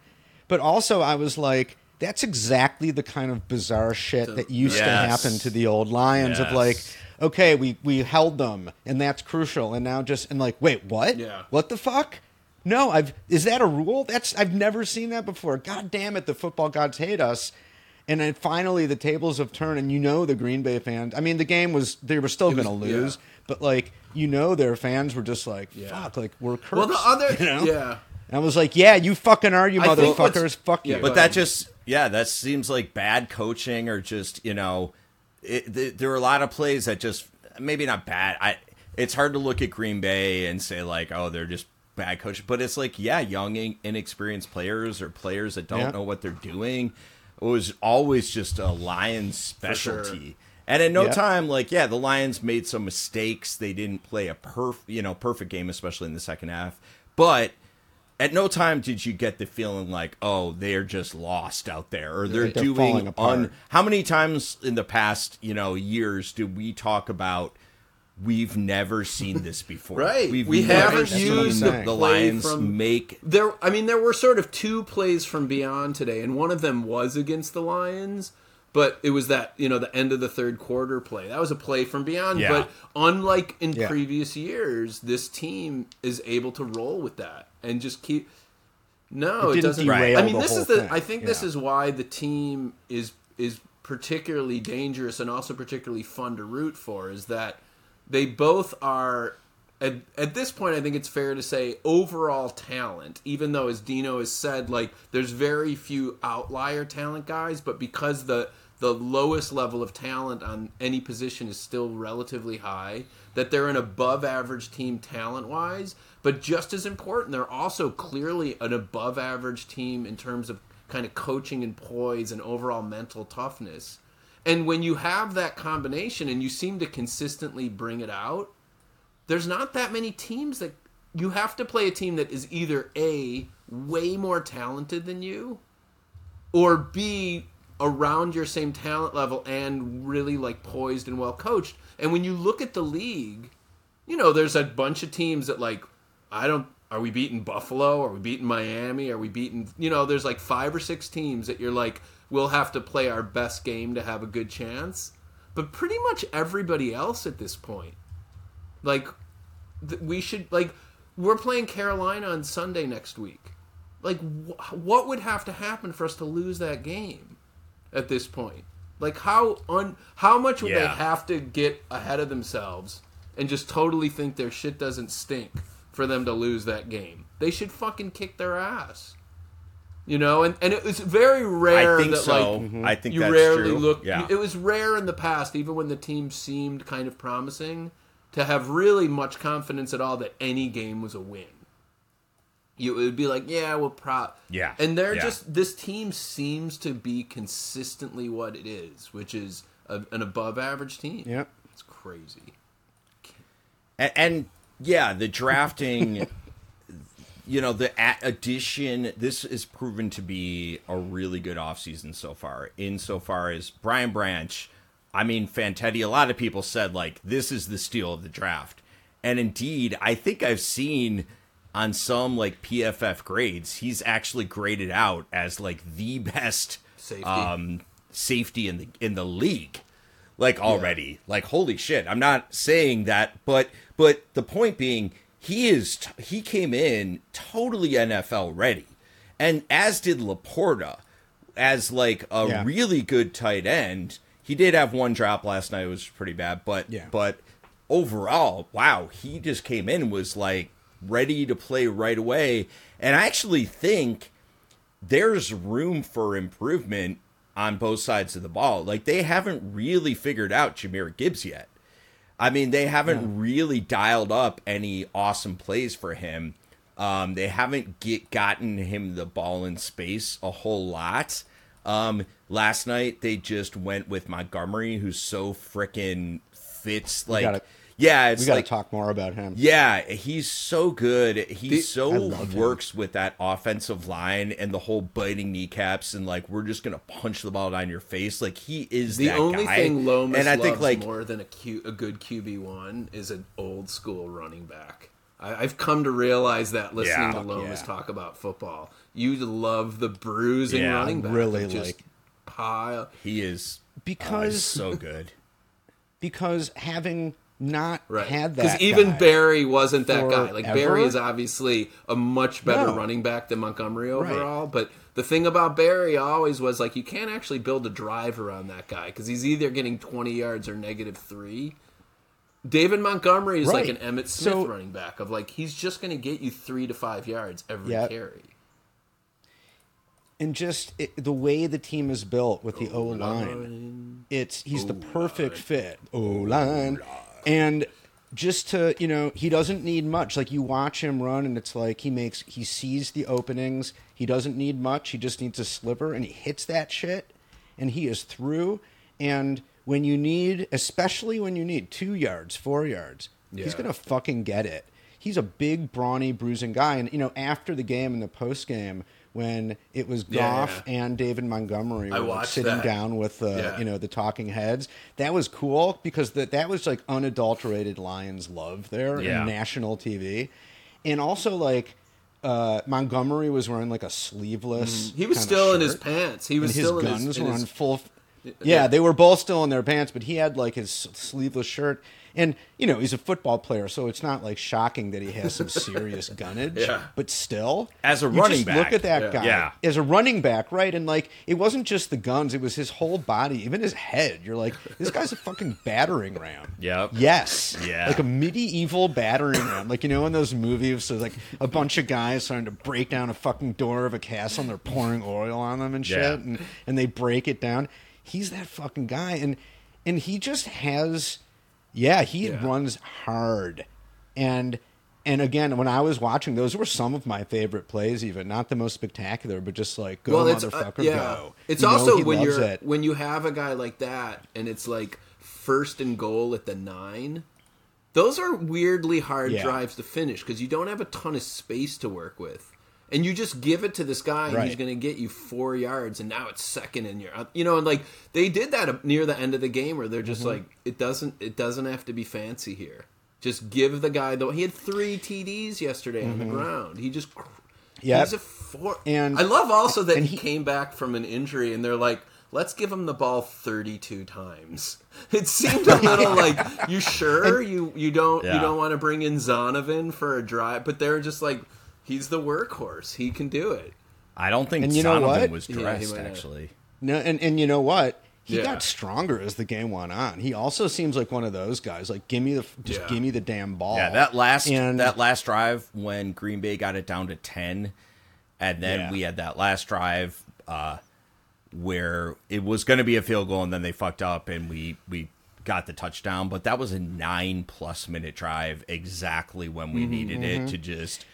But also I was like that's exactly the kind of bizarre shit that used to happen to the old Lions of like okay, we we held them and that's crucial and now just and like wait, what? Yeah. What the fuck? No, I've is that a rule? That's I've never seen that before. God damn it, the football gods hate us. And then finally the tables have turned and you know the Green Bay fans I mean the game was they were still gonna lose, yeah. but like you know their fans were just like, Yeah. fuck, like we're cursed. well, the other, you know? yeah, And I was like, yeah, you fucking are, you I motherfuckers. Fuck you. yeah, But that um, just yeah, that seems like bad coaching or just you know, it, th- there are a lot of plays that just maybe not bad. I it's hard to look at Green Bay and say like, oh, they're just bad coaching, but it's like yeah, young inexperienced players or players that don't Yeah. know what they're doing. It was always just a Lions sure. specialty. And in no Yeah. time, like yeah, the Lions made some mistakes. They didn't play a perf, you know, perfect game, especially in the second half. But at no time did you get the feeling like, oh, they're just lost out there, or they're, They're doing apart. un. How many times in the past, you know, years did we talk about? We've never seen this before. Right. We've We never haven't seen used the, the the Lions from- make. there i mean there were sort of two plays from beyond today and one of them was against the lions but it was that you know the end of the third quarter play that was a play from beyond Yeah. but unlike in Yeah. previous years this team is able to roll with that and just keep no It it, doesn't derail i mean the this whole is the thing. i think this is why the team is is particularly dangerous and also particularly fun to root for is that they both are at, at this point i think it's fair to say overall talent even though as Deano has said like there's very few outlier talent guys but because the the lowest level of talent on any position is still relatively high that they're an above average team talent wise but just as important they're also clearly an above average team in terms of kind of coaching and poise and overall mental toughness and when you have that combination and you seem to consistently bring it out there's not that many teams that you have to play a team that is either A, way more talented than you, or B, around your same talent level and really like poised and well coached. And when you look at the league, you know, there's a bunch of teams that like, I don't, are we beating Buffalo? Are we beating Miami? Are we beating, you know, there's like five or six teams that you're like, we'll have to play our best game to have a good chance. But pretty much everybody else at this point like th- we should like we're playing Carolina on Sunday next week. Like wh- what would have to happen for us to lose that game at this point? Like how un how much would they have to get ahead of themselves and just totally think their shit doesn't stink for them to lose that game? They should fucking kick their ass. You know, and, and it was very rare I think that so. like mm-hmm. I think you that's rarely true. look. Yeah. It was rare in the past, even when the team seemed kind of promising, to have really much confidence at all that any game was a win. You it would be like, yeah, we'll pro. Yeah. and they're Yeah. just this team seems to be consistently what it is, which is a, an above average team. Yep. it's crazy. And, and yeah, the drafting, you know, the addition, this is proven to be a really good offseason so far, insofar as Brian Branch. I mean, Fantetti, a lot of people said, like, this is the steal of the draft. And indeed, I think I've seen on some, like, PFF grades, he's actually graded out as, like, the best Safety. um, safety in the in the league like already like holy shit i'm not saying that but but the point being he is he came in totally nfl ready and as did LaPorta as like a Yeah. really good tight end he did have one drop last night it was pretty bad but Yeah. but overall wow he just came in and was like ready to play right away and i actually think there's room for improvement on both sides of the ball. Like they haven't really figured out Jahmyr Gibbs yet. I mean, they haven't really dialed up any awesome plays for him. Um, they haven't get gotten him the ball in space a whole lot. Um, last night they just went with Montgomery, who's so freaking fits like yeah, it's We got to like talk more about him. yeah, he's so good. He The- so love him. works with that offensive line and the whole biting kneecaps and like we're just gonna punch the ball down your face. Like he is The that only guy. thing Lomas and I loves think like more than a, Q, a good QB one is an old school running back. I, I've come to realize that listening Yeah. to Fuck Lomas yeah. talk about football. You love the bruising Yeah, running back. really just like- pile. he is oh, he's Because so good. because having not Right. had that Because even Barry wasn't that guy. Like? Barry is obviously a much better No. running back than Montgomery Right. overall. But the thing about Barry always was like you can't actually build a drive around that guy because he's either getting twenty yards or negative three. David Montgomery is like an Emmitt Smith So- running back of like he's just going to get you three to five yards every Yep. carry. and just it, the way the team is built with the O line, it's he's the perfect fit. O line, and just to you know, he doesn't need much. Like you watch him run, and it's like he makes he sees the openings. He doesn't need much. He just needs a sliver, and he hits that shit, and he is through. And when you need, especially when you need two yards, four yards, he's gonna fucking get it. He's a big, brawny, bruising guy, and you know, after the game and the post game, when it was Goff yeah. and David Montgomery were like, sitting that. down with the Yeah. you know the talking heads. That was cool because that that was like unadulterated Lions love there Yeah. in national TV, and also like uh, Montgomery was wearing like a sleeveless. He was still in his pants. He was his still in guns his, in were his on full. Yeah, they were both still in their pants, but he had like his sleeveless shirt. And you know he's a football player, so it's not like shocking that he has some serious gunnage. Yeah. But still, As a you running just back. look at that Yeah. guy Yeah. as a running back, right? And like it wasn't just the guns; it was his whole body, even his head. You're like, this guy's a fucking battering ram. Yep. Yes. Yeah. Like a medieval battering ram. Like you know in those movies, so like a bunch of guys trying to break down a fucking door of a castle and they're pouring oil on them and shit, Yeah. and and they break it down. He's that fucking guy, and and he just has, yeah, he Yeah. runs hard, and. And again, when I was watching, those were some of my favorite plays. Even not the most spectacular, but just like go well, uh, motherfucker, yeah. go. It's You also when you're it. when you have a guy like that, and it's like first and goal at the nine. Those are weirdly hard Yeah. drives to finish because you don't have a ton of space to work with, and you just give it to this guy, and he's going to get you four yards, and now it's second, and you're you know, and like they did that near the end of the game where they're just Mm-hmm. like it doesn't it doesn't have to be fancy here. Just give the guy though he had three TDs yesterday on the ground. He just Mm-hmm. Yep. He's a four. And- I love also that he, he- came back from an injury, and they're like, "Let's give him the ball thirty-two times." It seemed a little like, "You sure you you don't you don't want to bring in Zonovan for a drive?" But they're just like, "He's the workhorse. He can do it." I don't think And you know what? was dressed might have. actually. No, and and you know what? He Yeah. got stronger as the game went on. He also seems like one of those guys. Like, give me the just Yeah. give me the damn ball. Yeah, that last And- that last drive when Green Bay got it down to ten, and then Yeah. we had that last drive uh, where it was going to be a field goal, and then they fucked up, and we we got the touchdown. But that was a nine plus minute drive, exactly when Mm-hmm, we needed it to just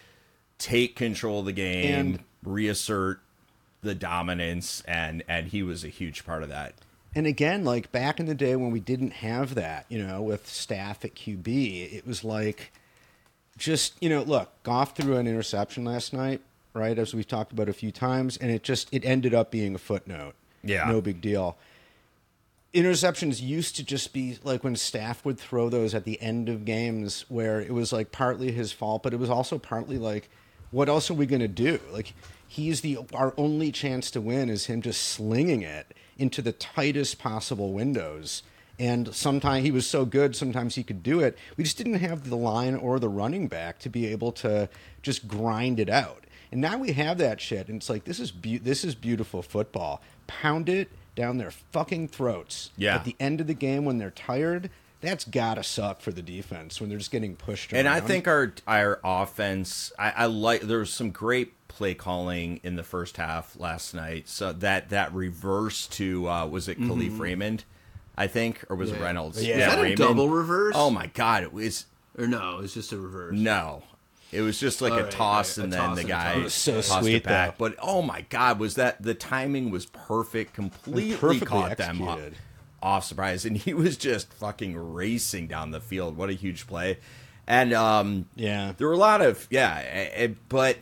take control of the game, And- reassert the dominance, and and he was a huge part of that. and again, like back in the day when we didn't have that, you know, with staff at QB, it was like just, you know, look, Goff threw an interception last night, right? As we've talked about a few times, and it just it ended up being a footnote. Yeah. No big deal. Interceptions used to just be like when staff would throw those at the end of games where it was like partly his fault, but it was also partly like, what else are we going to do? Like, he's the our only chance to win is him just slinging it into the tightest possible windows. And sometimes he was so good, sometimes he could do it. We just didn't have the line or the running back to be able to just grind it out. And now we have that shit, and it's like this is be- this is beautiful football. Pound it down their fucking throats. Yeah. At the end of the game when they're tired, that's gotta suck for the defense when they're just getting pushed around. And I think our our offense, I, I like. There was some great play calling in the first half last night. So that that reverse to uh, was it Kalif Raymond, I think, or was it Mm-hmm. Yeah. Reynolds? Yeah. Is that a Raymond. double reverse? Oh my god, it was Or no, it's just a reverse. no. It was just like All a right, toss, right, and a then toss the and guy toss. Was so tossed sweet, it back. though. But oh my god, was that the timing was perfect, completely perfectly caught them off, executed. Off surprise, and he was just fucking racing down the field. What a huge play! And um, Yeah. there were a lot of yeah, but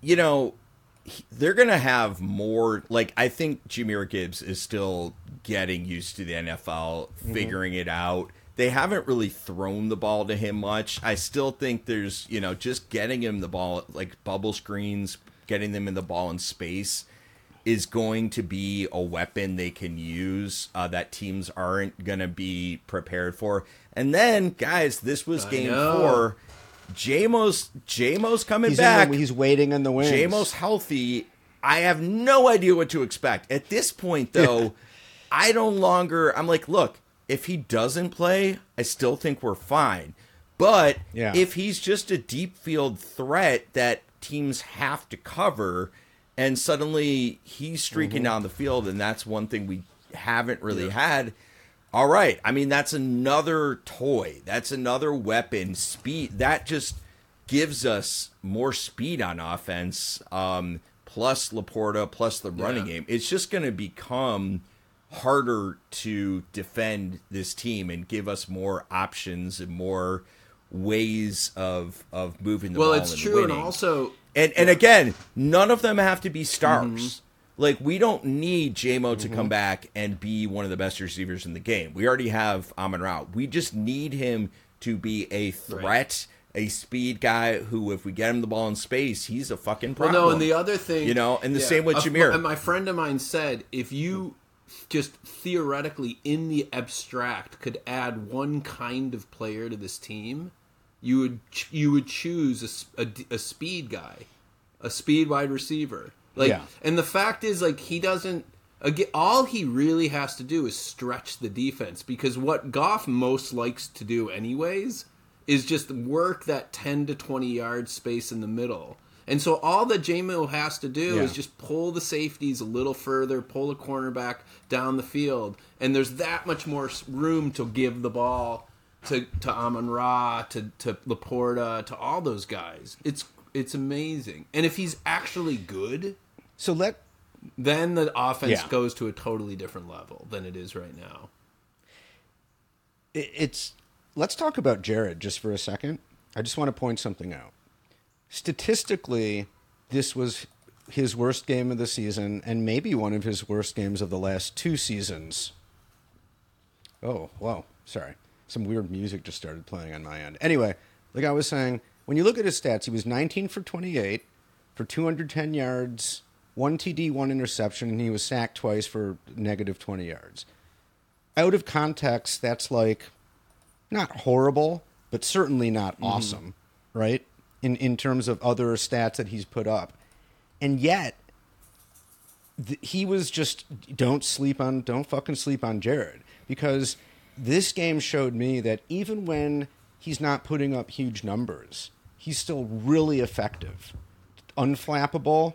you know he- they're gonna have more. Like I think Jahmyr Gibbs is still getting used to the NFL, figuring it out. They haven't really thrown the ball to him much. I still think there's you know just getting him the ball like bubble screens, getting them in the ball in space is going to be a weapon they can use uh, that teams aren't going to be prepared for. And then, guys, this was I game know. four. Jamo's Jamo's coming he's back. the, he's waiting in the wings. Jamo's healthy. I have no idea what to expect. At this point, though, I no longer. I'm like, look, if he doesn't play, I still think we're fine. But Yeah. if he's just a deep field threat that teams have to cover, and suddenly he's streaking down the field, and that's one thing we haven't really had. All right. I mean, that's another toy. That's another weapon. Speed. That just gives us more speed on offense. Um, plus LaPorta, plus the running Yeah. game. It's just going to become harder to defend this team and give us more options and more ways of of moving the Well, ball. it's and true, and also And and again, none of them have to be stars. Mm-hmm. Like we don't need Jamo to come back and be one of the best receivers in the game. We already have Amon Ra. We just need him to be a threat, a speed guy who, if we get him the ball in space, he's a fucking problem. Well, no, and the other thing, You know, and the same with Jahmyr. And my friend of mine said, if you just theoretically, in the abstract, could add one kind of player to this team, you would ch- you would choose a a speed guy, a speed wide receiver. Like, Yeah. and the fact is, like, he doesn't. Again, all he really has to do is stretch the defense because what Goff most likes to do, anyways, is just work that 10 to 20 yard space in the middle. And so all that Jamo has to do Yeah. is just pull the safeties a little further, pull the cornerback down the field, and there's that much more room to give the ball to to Amon Ra, to to LaPorta, to all those guys. It's it's amazing. And if he's actually good, So let then the offense Yeah. goes to a totally different level than it is right now. it's let's talk about Jared just for a second. I just want to point something out. Statistically, this was his worst game of the season and maybe one of his worst games of the last two seasons. Oh, wow. Sorry. Some weird music just started playing on my end. Anyway, like I was saying, when you look at his stats, he was 19 for 28 for 210 yards, one TD, one interception, and he was sacked twice for negative 20 yards out of context, that's like not horrible, but certainly not mm-hmm. awesome, right? In in terms of other stats that he's put up, and yet th- he was just don't sleep on don't fucking sleep on Jared because this game showed me that even when he's not putting up huge numbers, he's still really effective, unflappable,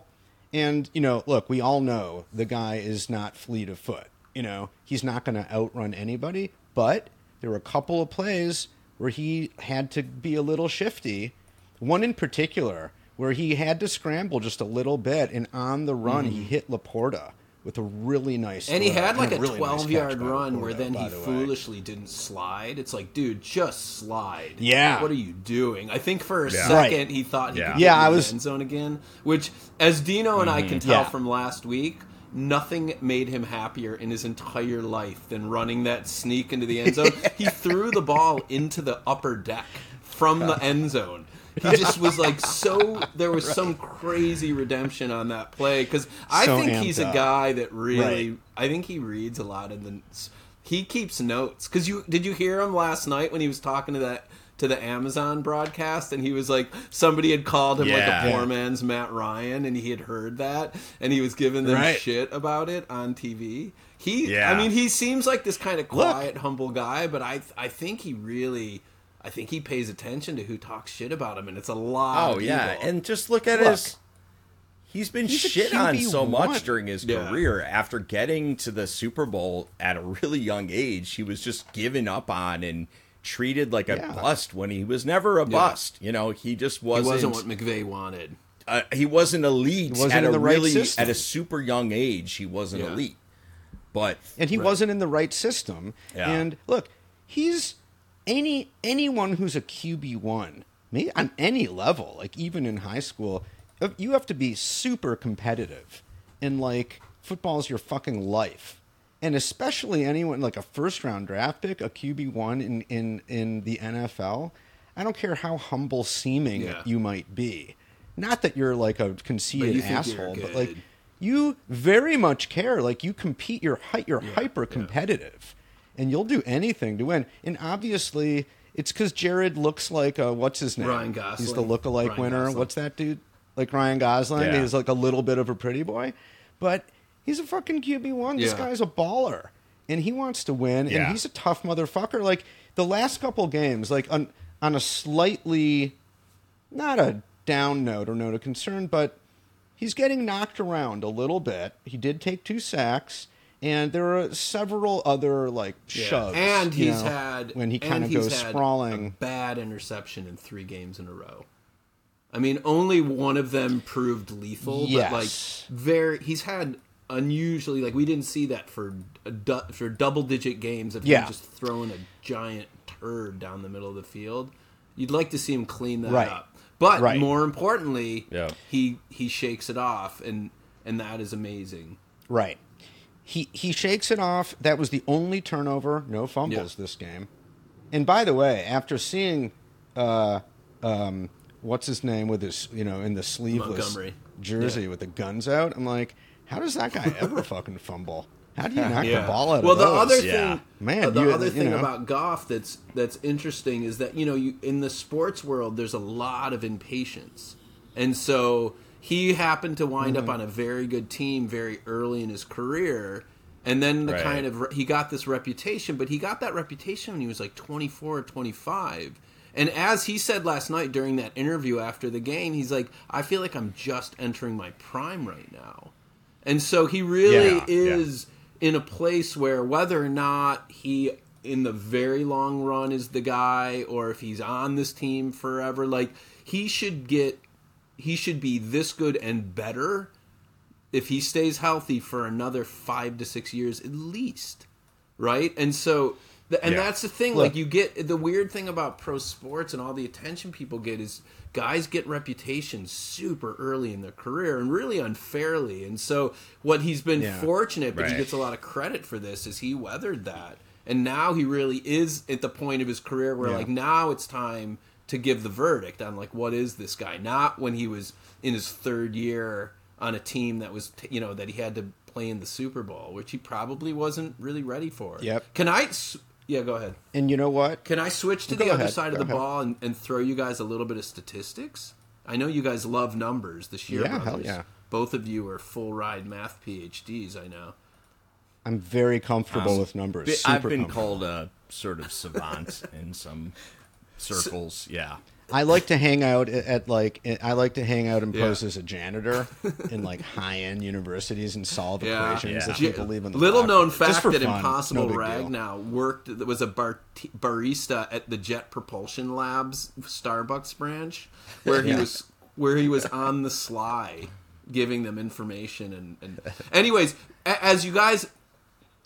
and you know, look, we all know the guy is not fleet of foot. You know, he's not going to outrun anybody, but there were a couple of plays where he had to be a little shifty. One in particular where he had to scramble just a little bit, and on the run he mm. hit LaPorta with a really nice And he throw. had like a really 12 catch yard run where then he the way. foolishly didn't slide. It's like, dude, just slide. Yeah. What are you doing? I think for a Yeah. second Right. he thought he Yeah. could Yeah, get I in the was- end zone again, which, as Deano and I mm-hmm. can tell Yeah. from last week, nothing made him happier in his entire life than running that sneak into the end zone. he threw the ball into the upper deck from the end zone. He just was like so. There was some crazy redemption on that play because I So think he's a up. guy that really. Right. I think he reads a lot in the. He keeps notes because you did you hear him last night when he was talking to that to the Amazon broadcast and he was like somebody had called him like a poor man's Matt Ryan and he had heard that and he was giving them Right. shit about it on TV. He, Yeah. I mean, he seems like this kind of quiet, humble guy, but I, I think he really. I think he pays attention to who talks shit about him, and it's a lot. Oh of yeah, and just look at Look. his. He's been He's shit on so QB1. much during his Yeah. career. After getting to the Super Bowl at a really young age, he was just given up on and treated like a Yeah. bust when he was never a bust. You know, he just wasn't. wasn't what McVay wanted. uh, he wasn't elite wasn't at in a the right really system. at a super young age. He wasn't Yeah. elite, but and he wasn't in the right system. Yeah. And look, he's any anyone who's a QB one, maybe on any level, like even in high school, uh, you have to be super competitive, and like football's your fucking life. And especially anyone like a first round draft pick, a QB one in, in, in the NFL, I don't care how humble seeming Yeah. you might be. Not that you're like a conceited you asshole, but like you very much care. Like you compete. You're you're hyper competitive, and you'll do anything to win. And obviously, it's because Jared looks like a, what's his name? Ryan Gosling. He's the lookalike Ryan winner. Gosling. What's that dude? Like Ryan Gosling. Yeah. He's like a little bit of a pretty boy, but he's a fucking QB one. This guy's a baller, and he wants to win. Yeah. And he's a tough motherfucker. Like the last couple games, like on on a slightly not a down note or note of concern, but he's getting knocked around a little bit. He did take two sacks, and there are several other like Yeah. shoves. and he's know, had when he kind of he's goes had sprawling. a bad interception in three games in a row. I mean, only one of them proved lethal, but like very, he's had unusually like we didn't see that for a du- for double digit games of Yeah. him just throwing a giant turd down the middle of the field. You'd like to see him clean that Right. up, but Right. more importantly, Yeah. he he shakes it off, and and that is amazing. Right. He he shakes it off. That was the only turnover, no fumbles Yeah. this game. And by the way, after seeing uh um what's his name with his you know in the sleeveless Montgomery. jersey Yeah. with the guns out, I'm like, how does that guy ever fucking fumble? How do you knock Yeah. the ball out well, of the those? other Yeah. thing, Man, uh, the you- other you thing know. about Goff that's that's interesting is that you know you in the sports world there's a lot of impatience, and so he happened to wind Mm-hmm. up on a very good team very early in his career. And then the Right. kind of he got this reputation, but he got that reputation when he was like 24 or 25. And as he said last night during that interview after the game, he's like, I feel like I'm just entering my prime right now. And so he really Yeah, yeah. is in a place where whether or not he in the very long run is the guy or if he's on this team forever like he should get he should be this good and better if he stays healthy for another 5 to 6 years at least right and so and Yeah. that's the thing Look. like you get the weird thing about pro sports and all the attention people get is guys get reputations super early in their career and really unfairly and so what he's been Yeah. fortunate but he gets a lot of credit for this is he weathered that and now he really is at the point of his career where Yeah. like now it's time to give the verdict on like what is this guy not when he was in his third year on a team that was you know that he had to play in the super bowl which he probably wasn't really ready for Yep. can I yeah go ahead And you know what? can i switch to Go the other ahead, side of the ahead. ball and, and throw you guys a little bit of statistics i know you guys love numbers the sheer Yeah, hell yeah. both of you are full ride math phds i know I'm very comfortable with numbers. Bi- Super I've been comfortable. called a sort of savant in some circles. Yeah. I like to hang out at, at like eh, I like to hang out and Yeah. pose as a janitor in like high end universities and solve Yeah. equations that Ge- people leave in the Little known fact that fun. Impossible No. Ragnow worked that was a bar- barista at the Jet Propulsion Labs Starbucks branch, where he Yeah. was where he was on the sly giving them information and, and anyways, as you guys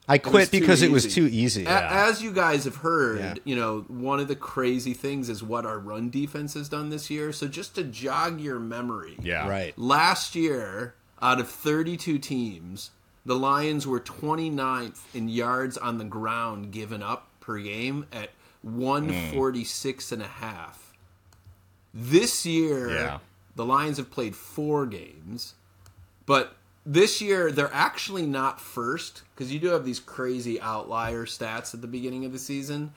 I quit too because it was too easy. A- As you guys have heard, Yeah. you know, one of the crazy things is what our run defense has done this year. So just to jog your memory, Yeah. Right. last year, out of 32 teams, the Lions were 29th in yards on the ground given up per game at 146 and a half. This year, Yeah. the Lions have played four games, but this year they're actually not first because you do have these crazy outlier stats at the beginning of the season.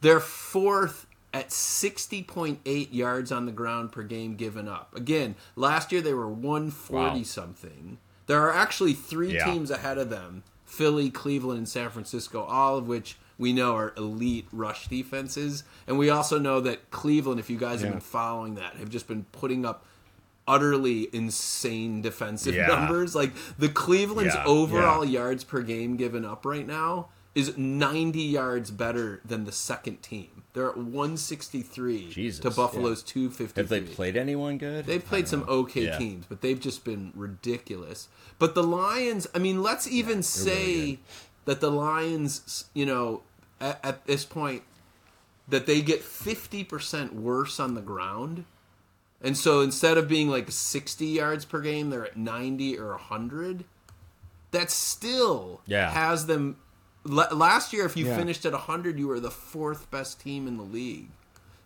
They're fourth at 60.8 yards on the ground per game given up. Again, last year they were 140 Wow. something. There are actually three Yeah. teams ahead of them Philly, Cleveland, and San Francisco, all of which we know are elite rush defenses. And we also know that Cleveland, if you guys have been following that, have just been putting up utterly insane defensive Yeah. numbers. Like the Cleveland's Yeah, overall yeah. yards per game given up right now is 90 yards better than the second team. They're at 163 Jesus, to Buffalo's 253. Have they played anyone good? They've played some okay Yeah. teams, but they've just been ridiculous. But the Lions, I mean, let's even say really that the Lions, you know, at, at this point, that they get 50% worse on the ground. And so instead of being like 60 yards per game, they're at 90 or 100. That still Yeah. has them. la- Last year, if you Yeah. finished at 100, you were the fourth best team in the league.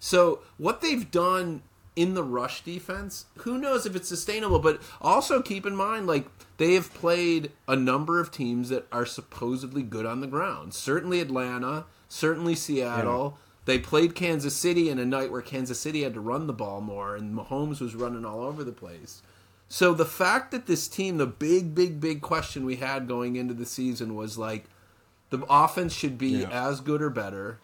So what they've done in the rush defense, who knows if it's sustainable? But also keep in mind, like they have played a number of teams that are supposedly good on the ground. Certainly Atlanta, certainly Seattle. They played Kansas City in a night where Kansas City had to run the ball more, and Mahomes was running all over the place. So the fact that this team, the big, big, big question we had going into the season was like, the offense should be Yeah. as good or better.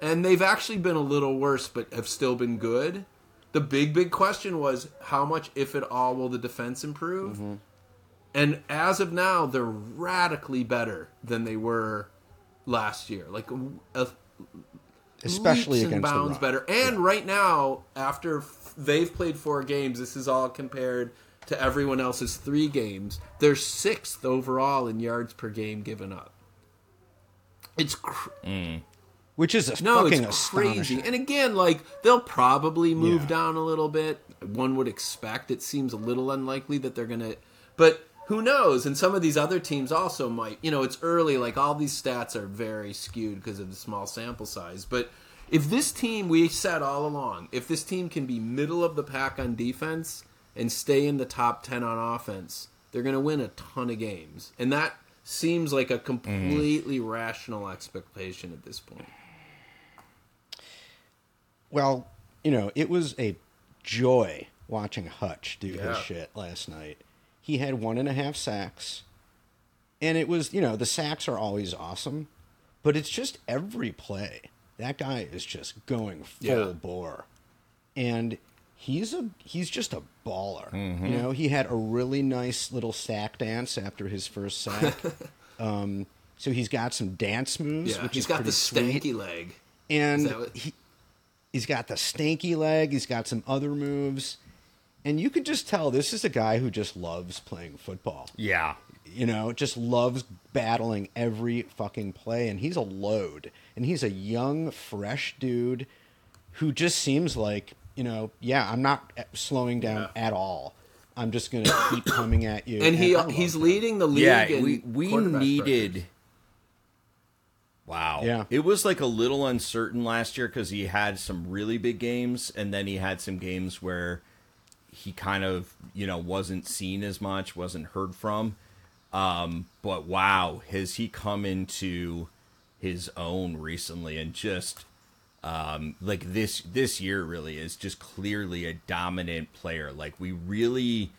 And they've actually been a little worse, but have still been good. The big, big question was how much, if at all, will the defense improve? Mm-hmm. And as of now, they're radically better than they were last year. Like a, especially leaps and against the bounds run. better. And right now, after f- they've played four games, this is all compared to everyone else's three games. They're sixth overall in yards per game given up. It's cr- mm. which is a no, fucking it's crazy. And again, like they'll probably move Yeah. down a little bit. One would expect. It seems a little unlikely that they're gonna, but who knows? And some of these other teams also might. You know, it's early. Like all these stats are very skewed because of the small sample size. But if this team, we said all along, if this team can be middle of the pack on defense and stay in the top ten on offense, they're gonna win a ton of games. And that seems like a mm. completely rational expectation at this point. Well, you know, it was a joy watching Hutch do Yeah. his shit last night. He had one and a half sacks. And it was, you know, the sacks are always awesome, but it's just every play. That guy is just going full Yeah. bore. And he's a he's just a baller. Mm-hmm. You know, he had a really nice little sack dance after his first sack. um, so he's got some dance moves, Yeah, which he's is got the pretty sweet stanky leg. and what- he he's got the stanky leg. He's got some other moves, and you could just tell this is a guy who just loves playing football. Yeah. You know, just loves battling every fucking play, and he's a load. And he's a young, fresh dude who just seems like you know, yeah, I'm not slowing down Yeah. at all. I'm just gonna keep coming at you. And he he's that. leading the league. Yeah, we we needed. pressures. Wow. Yeah. It was like a little uncertain last year because he had some really big games, and then he had some games where he kind of you know wasn't seen as much, wasn't heard from. Um, but wow, has he come into his own recently and just um, like this this year really is just clearly a dominant player. Like we really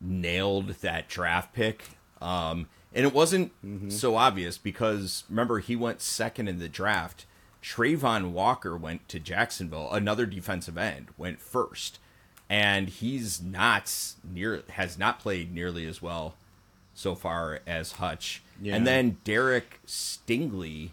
nailed that draft pick. Um, and it wasn't so obvious because remember he went second in the draft. Travon Walker went to Jacksonville. Another defensive end went first, and he's not near has not played nearly as well so far as Hutch. Yeah. And then Derek Stingley,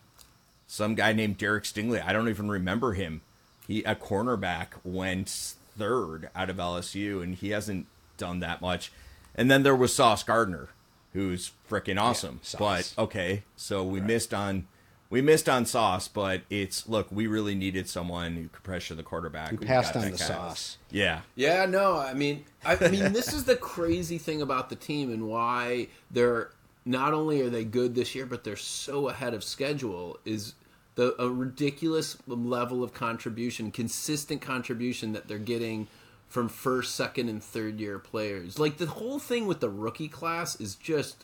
some guy named Derek Stingley. I don't even remember him. He a cornerback went third out of LSU, and he hasn't done that much. And then there was Sauce Gardner, who's freaking awesome. Sauce. but okay, so we missed on we missed on Sauce, but it's look, we really needed someone who could pressure the quarterback. We who passed got on the kind of- sauce. Yeah. Yeah, no, I mean, I, I mean, this is the crazy thing about the team and why they're not only are they good this year, but they're so ahead of schedule. Is the a ridiculous level of contribution, consistent contribution that they're getting from first, second, and third year players. Like the whole thing with the rookie class is just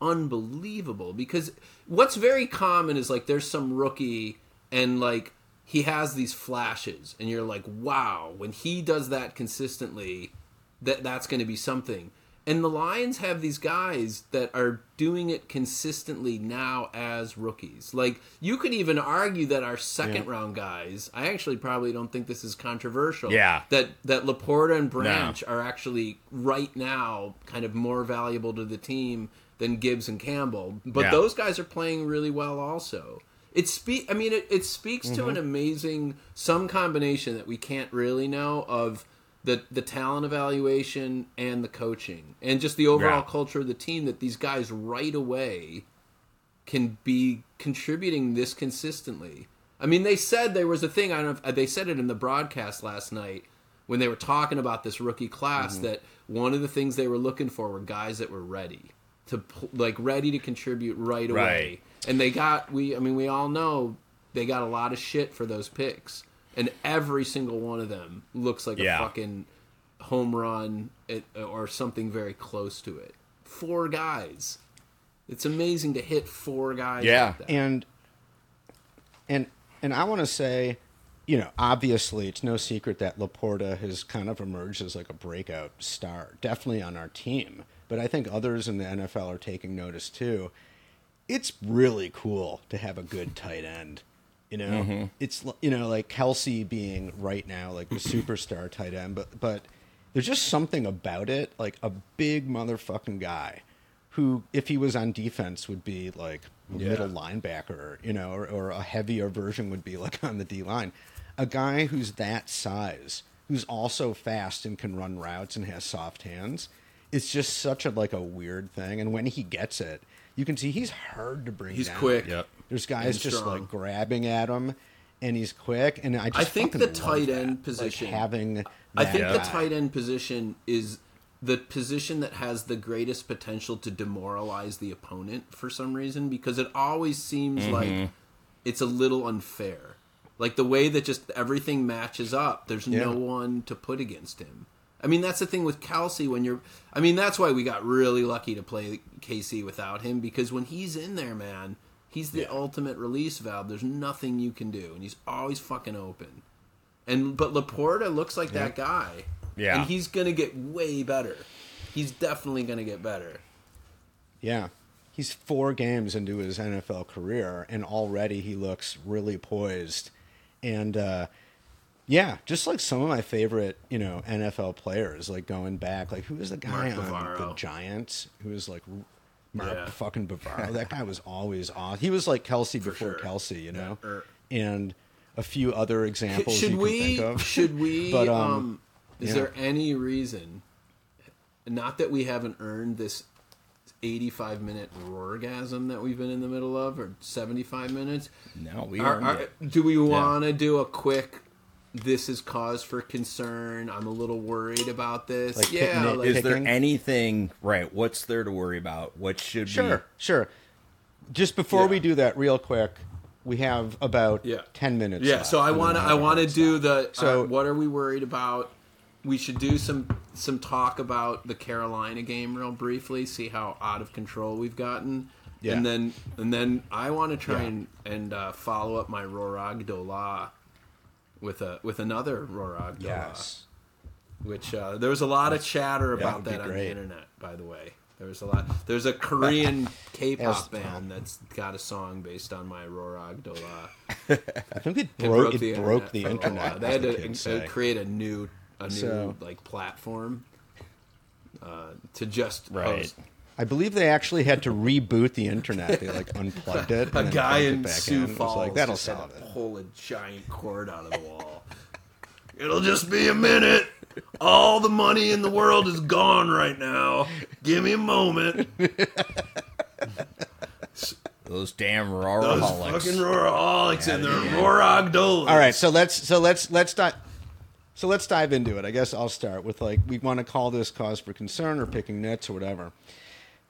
unbelievable because what's very common is like there's some rookie and like he has these flashes and you're like wow when he does that consistently that that's going to be something and the lions have these guys that are doing it consistently now as rookies like you could even argue that our second Yeah. round guys i actually probably don't think this is controversial Yeah. that that LaPorta and branch are actually right now kind of more valuable to the team than Gibbs and Campbell. But Yeah. those guys are playing really well also. It speak I mean it, it speaks to Mm-hmm. an amazing some combination that we can't really know of the the talent evaluation and the coaching and just the overall Yeah. culture of the team that these guys right away can be contributing this consistently. I mean, they said there was a thing. I don't know. If, they said it in the broadcast last night when they were talking about this rookie class Mm-hmm. that one of the things they were looking for were guys that were ready to like ready to contribute right away. Right. And they got we. I mean, we all know they got a lot of shit for those picks, and every single one of them looks like Yeah. a fucking home run it, or something very close to it. Four guys. It's amazing to hit four guys. Yeah. like that. and and and I want to say, you know, obviously it's no secret that LaPorta has kind of emerged as like a breakout star, definitely on our team. But I think others in the NFL are taking notice too. It's really cool to have a good tight end. You know, mm-hmm. it's you know like Kelce being right now like the superstar tight end, but but there's just something about it, like a big motherfucking guy who, if he was on defense, would be like a Yeah. middle linebacker, you know, or, or a heavier version would be like on the D line. A guy who's that size, who's also fast and can run routes and has soft hands, it's just such a like a weird thing. And when he gets it, you can see he's hard to bring. Down. He's down. quick. Yep. There's guys And just strong. like grabbing at him, and he's quick. And I just I think the love tight that. end Like, position- having. I that think the tight end position is the position that has the greatest potential to demoralize the opponent for some reason because it always seems mm-hmm. like it's a little unfair. Like the way that just everything matches up, there's no one to put against him. I mean, that's the thing with Kelce when you're. I mean, that's why we got really lucky to play KC without him because when he's in there, man, he's the ultimate release valve. There's nothing you can do, and he's always fucking open. And but LaPorta looks like that guy. Yeah. And he's gonna get way better. He's definitely gonna get better. Yeah. He's four games into his NFL career, and already he looks really poised. And uh, yeah, just like some of my favorite, you know, NFL players, like going back, like who was the guy Mark on the. Giants who was like Mark Yeah. fucking Bavaro? that guy was always awesome. He was like Kelce before sure. Kelce, you know, Yeah, er. and a few other examples should you we? can think of. Should we? But, um, um, is yeah. there any reason? Not that we haven't earned this 85 minute orgasm that we've been in the middle of, or 75 minutes. No, we Are- earned are- it. do we want to do a quick? This is cause for concern. I'm a little worried about this. Like yeah, picnic- like, Is there anything right? What's there to worry about? What should Sure, be? sure. Just before Yeah. we do that, real quick, we have about Yeah. ten minutes. Yeah, left, so I want to I want to do the So- uh, what are we worried about? We should do some some talk about the Carolina game real briefly, see how out of control we've gotten. Yeah. And then and then I want to try Yeah. and and uh, follow up my Rorag Dola with a with another Dola, Yes. which uh, there was a lot of chatter about be that on the internet. By the way, there was a lot. There's a Korean K-pop band that's got a song based on my Rorag Dola. I think it It broke. It broke, the a internet. while. They had as the to create a new, a new So- like platform uh, to just Right. host. I believe they actually had to reboot the internet. They like unplugged it. and A guy it in back Sioux in. It was Falls like that'll just had solve to it. pull a giant cord out of the wall. It'll just be a minute. All the money in the world is gone right now. Give me a moment. Those damn Those roaraholics. fucking roaraholics and their Yeah. roaragdolas. All right, so let's so let's let's dive so let's dive into it. I guess I'll start with like we want to call this cause for concern or picking nits or whatever.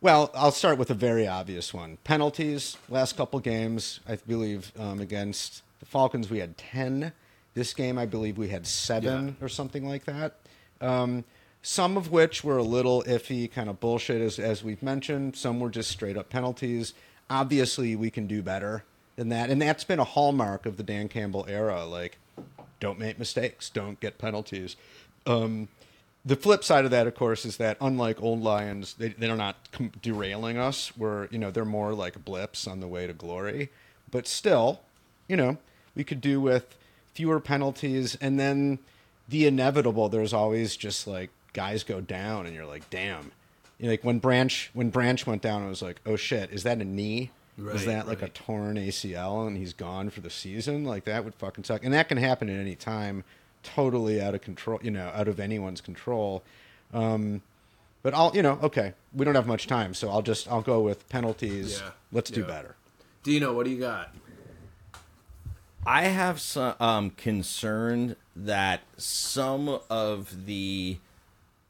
Well, I'll start with a very obvious one: penalties. Last couple games, I believe um, against the Falcons, we had ten. This game, I believe we had seven or something like that. Um, some of which were a little iffy, kind of bullshit, as, as we've mentioned. Some were just straight up penalties. Obviously, we can do better than that. And that's been a hallmark of the Dan Campbell era. Like, don't make mistakes, don't get penalties. Um, the flip side of that, of course, is that unlike old Lions, they, they're not com- derailing us. We're, you know, they're more like blips on the way to glory. But still, you know, we could do with fewer penalties. And then the inevitable, there's always just like guys go down, and you're like, damn. You know, like when Branch when Branch went down, I was like, oh shit, is that a knee? is Right, that like a torn ACL and he's gone for the season? Like that would fucking suck. And that can happen at any time, totally out of control. You know, out of anyone's control. Um, but I'll, you know, okay, we don't have much time, so I'll just I'll go with penalties. Yeah, Let's do better. Deano, what do you got? I have some um, concern that some of the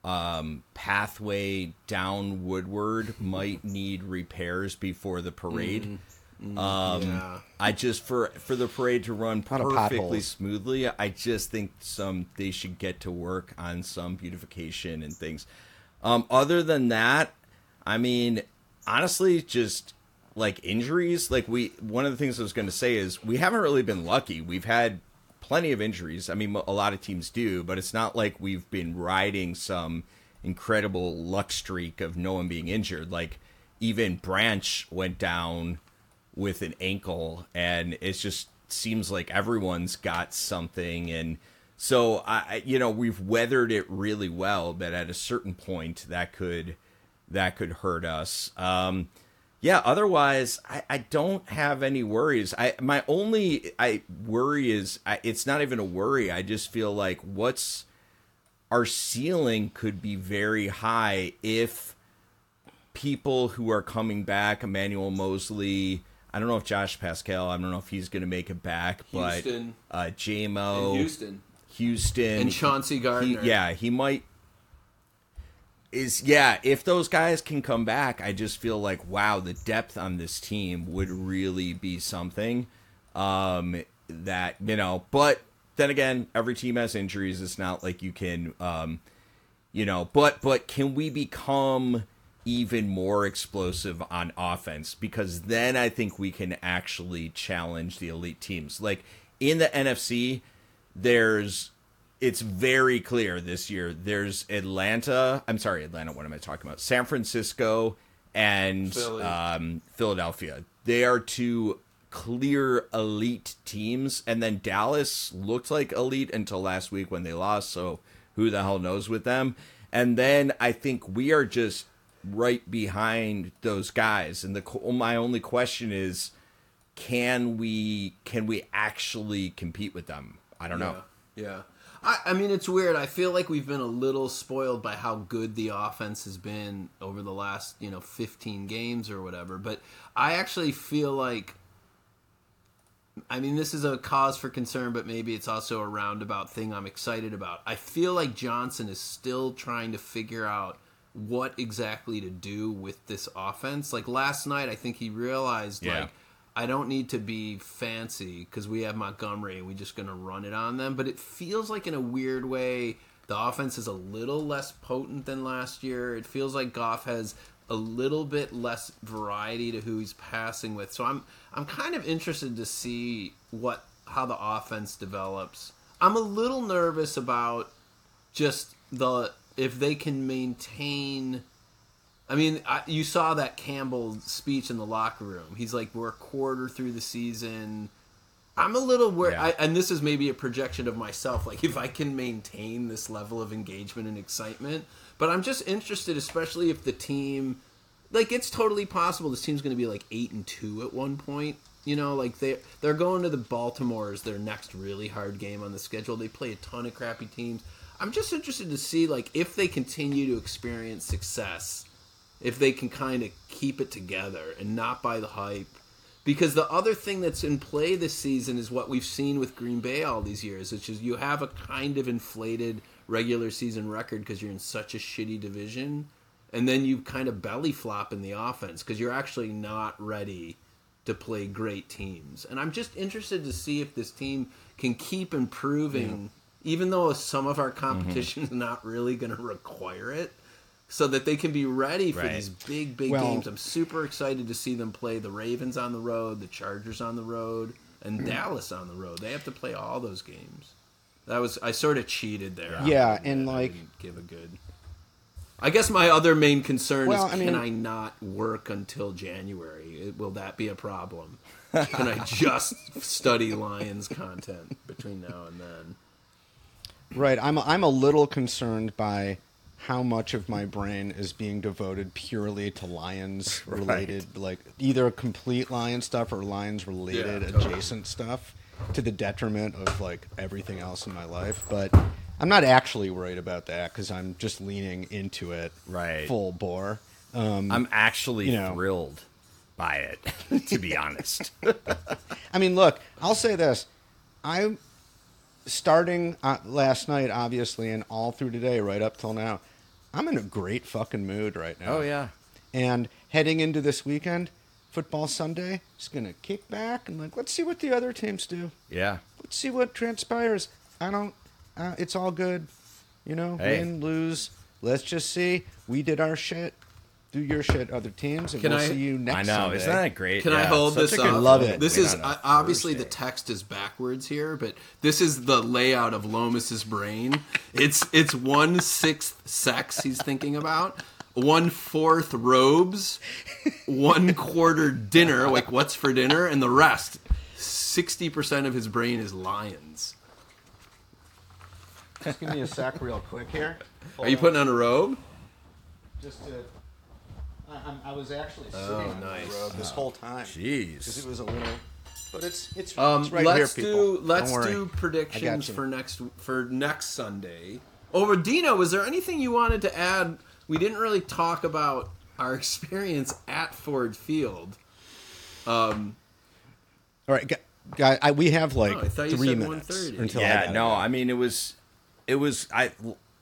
um, pathway down Woodward might need repairs before the parade. Um, yeah. I just for for the parade to run Lot perfectly smoothly. I just think some they should get to work on some beautification and things. Um, other than that, I mean, honestly, just like injuries. Like we, one of the things I was going to say is we haven't really been lucky. We've had plenty of injuries. I mean, a lot of teams do, but it's not like we've been riding some incredible luck streak of no one being injured. Like even Branch went down with an ankle, and it just seems like everyone's got something and. So I, you know, we've weathered it really well, but at a certain point, that could that could hurt us. Um, yeah. Otherwise, I, I don't have any worries. I my only I worry is I, it's not even a worry. I just feel like what's our ceiling could be very high if people who are coming back, Emmanuel Moseley. I don't know if Josh Paschal. I don't know if he's going to make it back, Houston. but uh, Jamo, Houston. Houston, And Chauncey he- Gardner. yeah, he might. Is yeah, if those guys can come back, I just feel like wow, the depth on this team would really be something. Um, that you know, but then again, every team has injuries. It's not like you can, um, you know, but but can we become even more explosive on offense? Because then I think we can actually challenge the elite teams. Like in the NFC, there's it's very clear this year. There's Atlanta. I'm sorry, Atlanta. What am I talking about? San Francisco and um, Philadelphia. They are two clear elite teams, and then Dallas looked like elite until last week when they lost. So who the hell knows with them? And then I think we are just right behind those guys. And the oh, my only question is, can we can we actually compete with them? I don't know. Yeah. yeah. I, I mean, it's weird. I feel like we've been a little spoiled by how good the offense has been over the last, you know, 15 games or whatever. But I actually feel like, I mean, this is a cause for concern, but maybe it's also a roundabout thing I'm excited about. I feel like Johnson is still trying to figure out what exactly to do with this offense. Like last night, I think he realized, Yeah. like, I don't need to be fancy because we have Montgomery and we're just going to run it on them. But it feels like, in a weird way, the offense is a little less potent than last year. It feels like Goff has a little bit less variety to who he's passing with. So I'm I'm kind of interested to see what how the offense develops. I'm a little nervous about just the if they can maintain I mean, I, you saw that Campbell speech in the locker room. He's like, "We're a quarter through the season." I'm a little worried, Yeah. And this is maybe a projection of myself. Like, if I can maintain this level of engagement and excitement, but I'm just interested, especially if the team, like, it's totally possible this team's going to be like eight and two at one point. You know, like they they're going to the Baltimore as their next really hard game on the schedule. They play a ton of crappy teams. I'm just interested to see like if they continue to experience success, if they can kind of keep it together and not buy the hype. Because the other thing that's in play this season is what we've seen with Green Bay all these years, which is you have a kind of inflated regular season record because you're in such a shitty division, and then you kind of belly flop in the offense because you're actually not ready to play great teams. And I'm just interested to see if this team can keep improving, even though some of our mm-hmm. competition is not really going to require it, so that they can be ready for Right. these big, big Well- games. I'm super excited to see them play the Ravens on the road, the Chargers on the road, and mm. Dallas on the road. They have to play all those games. That was I sort of cheated there. Yeah, I and, I like- didn't give a good. I guess my other main concern Well, is I can I not work until January? Will that be a problem? Can I just study Lions content between now and then? Right. I'm I'm a little concerned by how much of my brain is being devoted purely to lions related like either complete lion stuff or lions related Yeah, totally. adjacent stuff to the detriment of like everything else in my life but i'm not actually worried about that because i'm just leaning into it Right. full bore um, I'm actually You know. thrilled by it, to be honest. I mean, look, I'll say this. I'm starting uh, last night, obviously, and all through today, right up till now. I'm in a great fucking mood right now. oh yeah. And heading into this weekend, football Sunday, just going to kick back and, like, let's see what the other teams do. Yeah. Let's see what transpires. I don't, uh, it's all good. You know, Hey. win, lose. Let's just see. We did our shit. Do your shit, other teams, and Can we'll I- see you next I know. Sunday. Isn't that great? Can I Yeah, hold such this a good up? Love it. This win is on a uh, obviously the Thursday. text is backwards here, but this is the layout of Lomas's brain. It's it's one sixth sex he's thinking about, one fourth robes, one quarter dinner, like what's for dinner, and the rest. Sixty percent of his brain is lions. Just give me a sec real quick here. Are you putting on a robe? just to. I, I'm- I was actually sitting Oh, on nice. the road this whole time because Jeez. it was a little. But it's it's, Um, it's right let's here, do people. let's Don't worry. do predictions you. for next for next Sunday. Oh, Deano, was there anything you wanted to add? We didn't really talk about our experience at Ford Field. Um, All right, gu- guy. I, we have like Oh, I thought you three said minutes 1:30. until I yeah, gotta no, go. I mean it was, it was I.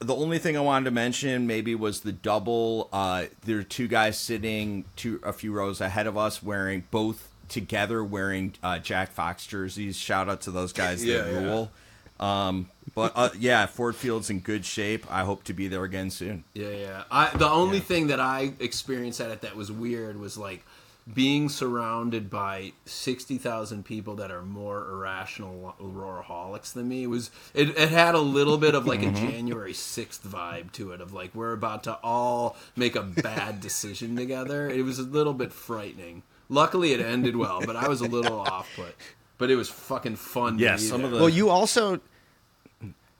The only thing I wanted to mention maybe was the double. Uh, there are two guys sitting two a few rows ahead of us wearing both together wearing uh, Jack Fox jerseys. Shout out to those guys Yeah, that yeah. rule. Um, but uh, yeah, Ford Field's in good shape. I hope to be there again soon. yeah, yeah. I the only thing that I experienced at it that was weird was like being surrounded by sixty thousand people that are more irrational roaraholics than me. Was it, it had a little bit of like a January sixth vibe to it of like we're about to all make a bad decision together. It was a little bit frightening. Luckily, it ended well, but I was a little off put. But it was fucking fun. to Yeah, be some of there. the- Well, you also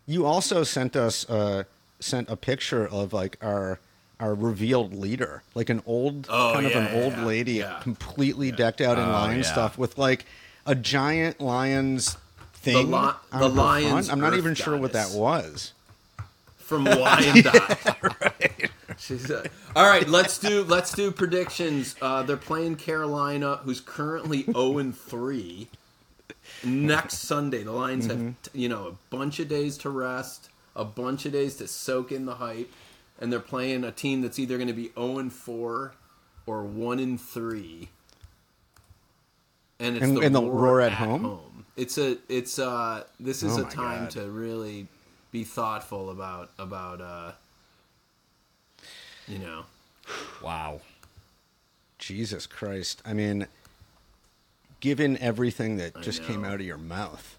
you also sent us uh, sent a picture of like our our revealed leader, like an old Oh, kind yeah, of an yeah, old yeah. lady, completely decked out in Oh, lion stuff with like a giant lion's thing. li- on the lion's. I'm not even sure what that was. from Wyandotte. She's uh, all right. Let's do let's do predictions. Uh, they're playing Carolina, who's currently zero and three. Next Sunday, the Lions have Mm-hmm. you know a bunch of days to rest, a bunch of days to soak in the hype, and they're playing a team that's either going to be zero and four or one and three. And it's And- the, and the roar, Roar at, at home? home. It's a it's uh this is Oh a time God. to really be thoughtful about about uh you know Wow. Jesus Christ! I mean, given everything that just came out of your mouth,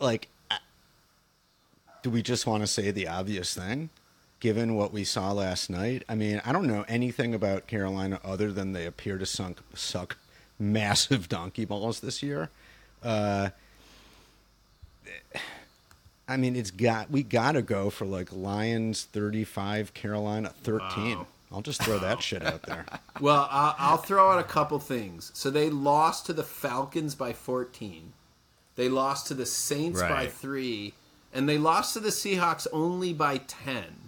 like, do we just want to say the obvious thing? Given what we saw last night, I mean, I don't know anything about Carolina other than they appear to sunk, suck massive donkey balls this year. Uh, I mean, it's got we got to go for like Lions thirty five, Carolina thirteen. Wow. I'll just throw that shit out there. well I'll, I'll throw out a couple things so they lost to the falcons by 14 they lost to the saints by 3 and they lost to the Seahawks only by ten.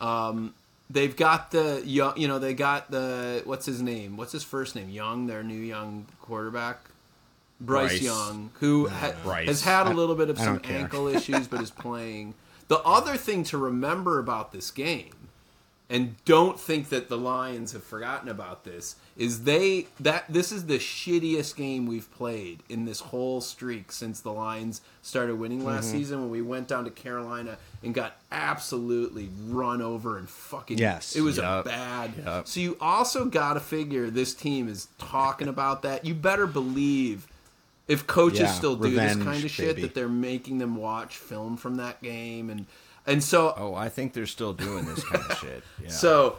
Um, they've got the young, you know, they got the what's his name? What's his first name? Young, their new young quarterback, Bryce, Bryce. Young, who ha- Bryce. has had a little bit of I some don't ankle issues, but is playing. The other thing to remember about this game and don't think that the Lions have forgotten about this is they that this is the shittiest game we've played in this whole streak since the Lions started winning last Mm-hmm. season when we went down to Carolina and got absolutely run over and fucking Yes. it was a bad Yup. so you also got to figure this team is talking about that you better believe if coaches Yeah, still do revenge, this kind of shit baby. that they're making them watch film from that game and and so Oh, I think they're still doing this kind of shit. Yeah. so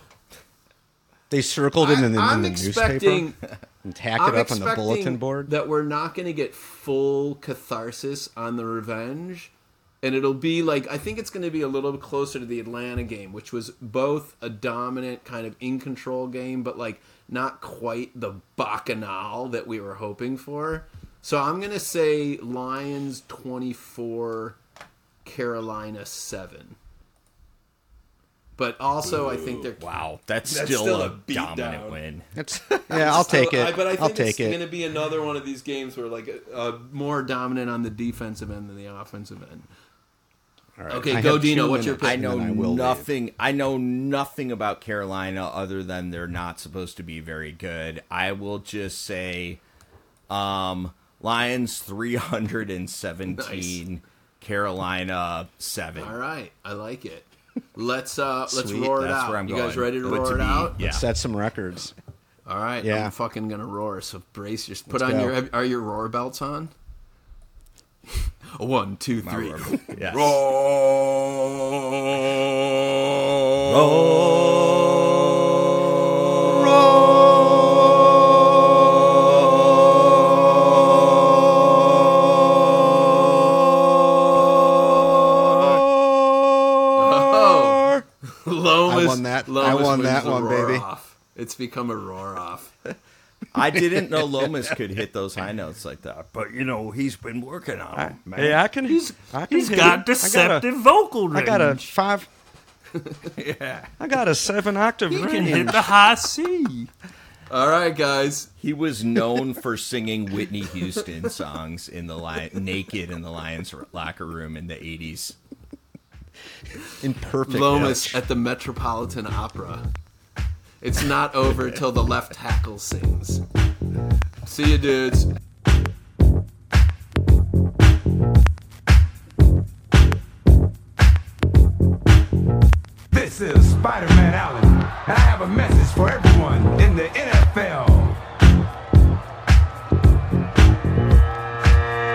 They circled it in the, in I'm the expecting newspaper and tack I'm it up on the bulletin board. that we're not going to get full catharsis on the revenge, and it'll be like I think it's going to be a little bit closer to the Atlanta game, which was both a dominant kind of in control game, but like not quite the bacchanal that we were hoping for. So I'm going to say Lions 24, Carolina 7. But also, I think they're wow, that's, That's still, still a, a beat dominant down. win. That's, yeah, I'll take So, it. I, but I think will it's take going to be another one of these games where like uh, more dominant on the defensive end than the offensive end. All right. Okay, I go Deano, what's your pick? I know I will leave. nothing. I know nothing about Carolina other than they're not supposed to be very good. I will just say, um, Lions three hundred and seventeen, Carolina seven. All right, I like it. Let's uh let's Sweet, roar it that's out. where I'm you guys ready to But roar to it be- out? yeah. Set some records. All right, Yeah. I'm fucking gonna roar. So brace your put Let's on go. your are your roar belts on? One, two, three. Yes. Oh, Lomas, I won that- I Lomas won wins that the one, baby. Off. It's become a roar off. I didn't know Lomas could hit those high notes like that, but you know he's been working on it. man. Hey, I can. He's I can He's hit got it. deceptive vocal I range. got a, I got a five. yeah. I got a seven octave He range. can hit the high C. All right, guys. He was known for singing Whitney Houston songs in the li- naked in the Lions locker room in the '80s. in perfect. Lomas pitch. at the Metropolitan Opera. It's not over till the left tackle sings. See you, dudes. This is Spider-Man Allen, and I have a message for everyone in the NFL.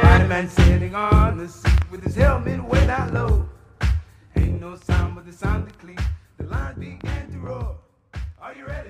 Spider-Man sitting on the seat with his helmet way down low. Sound the lions began to roar. Are you ready?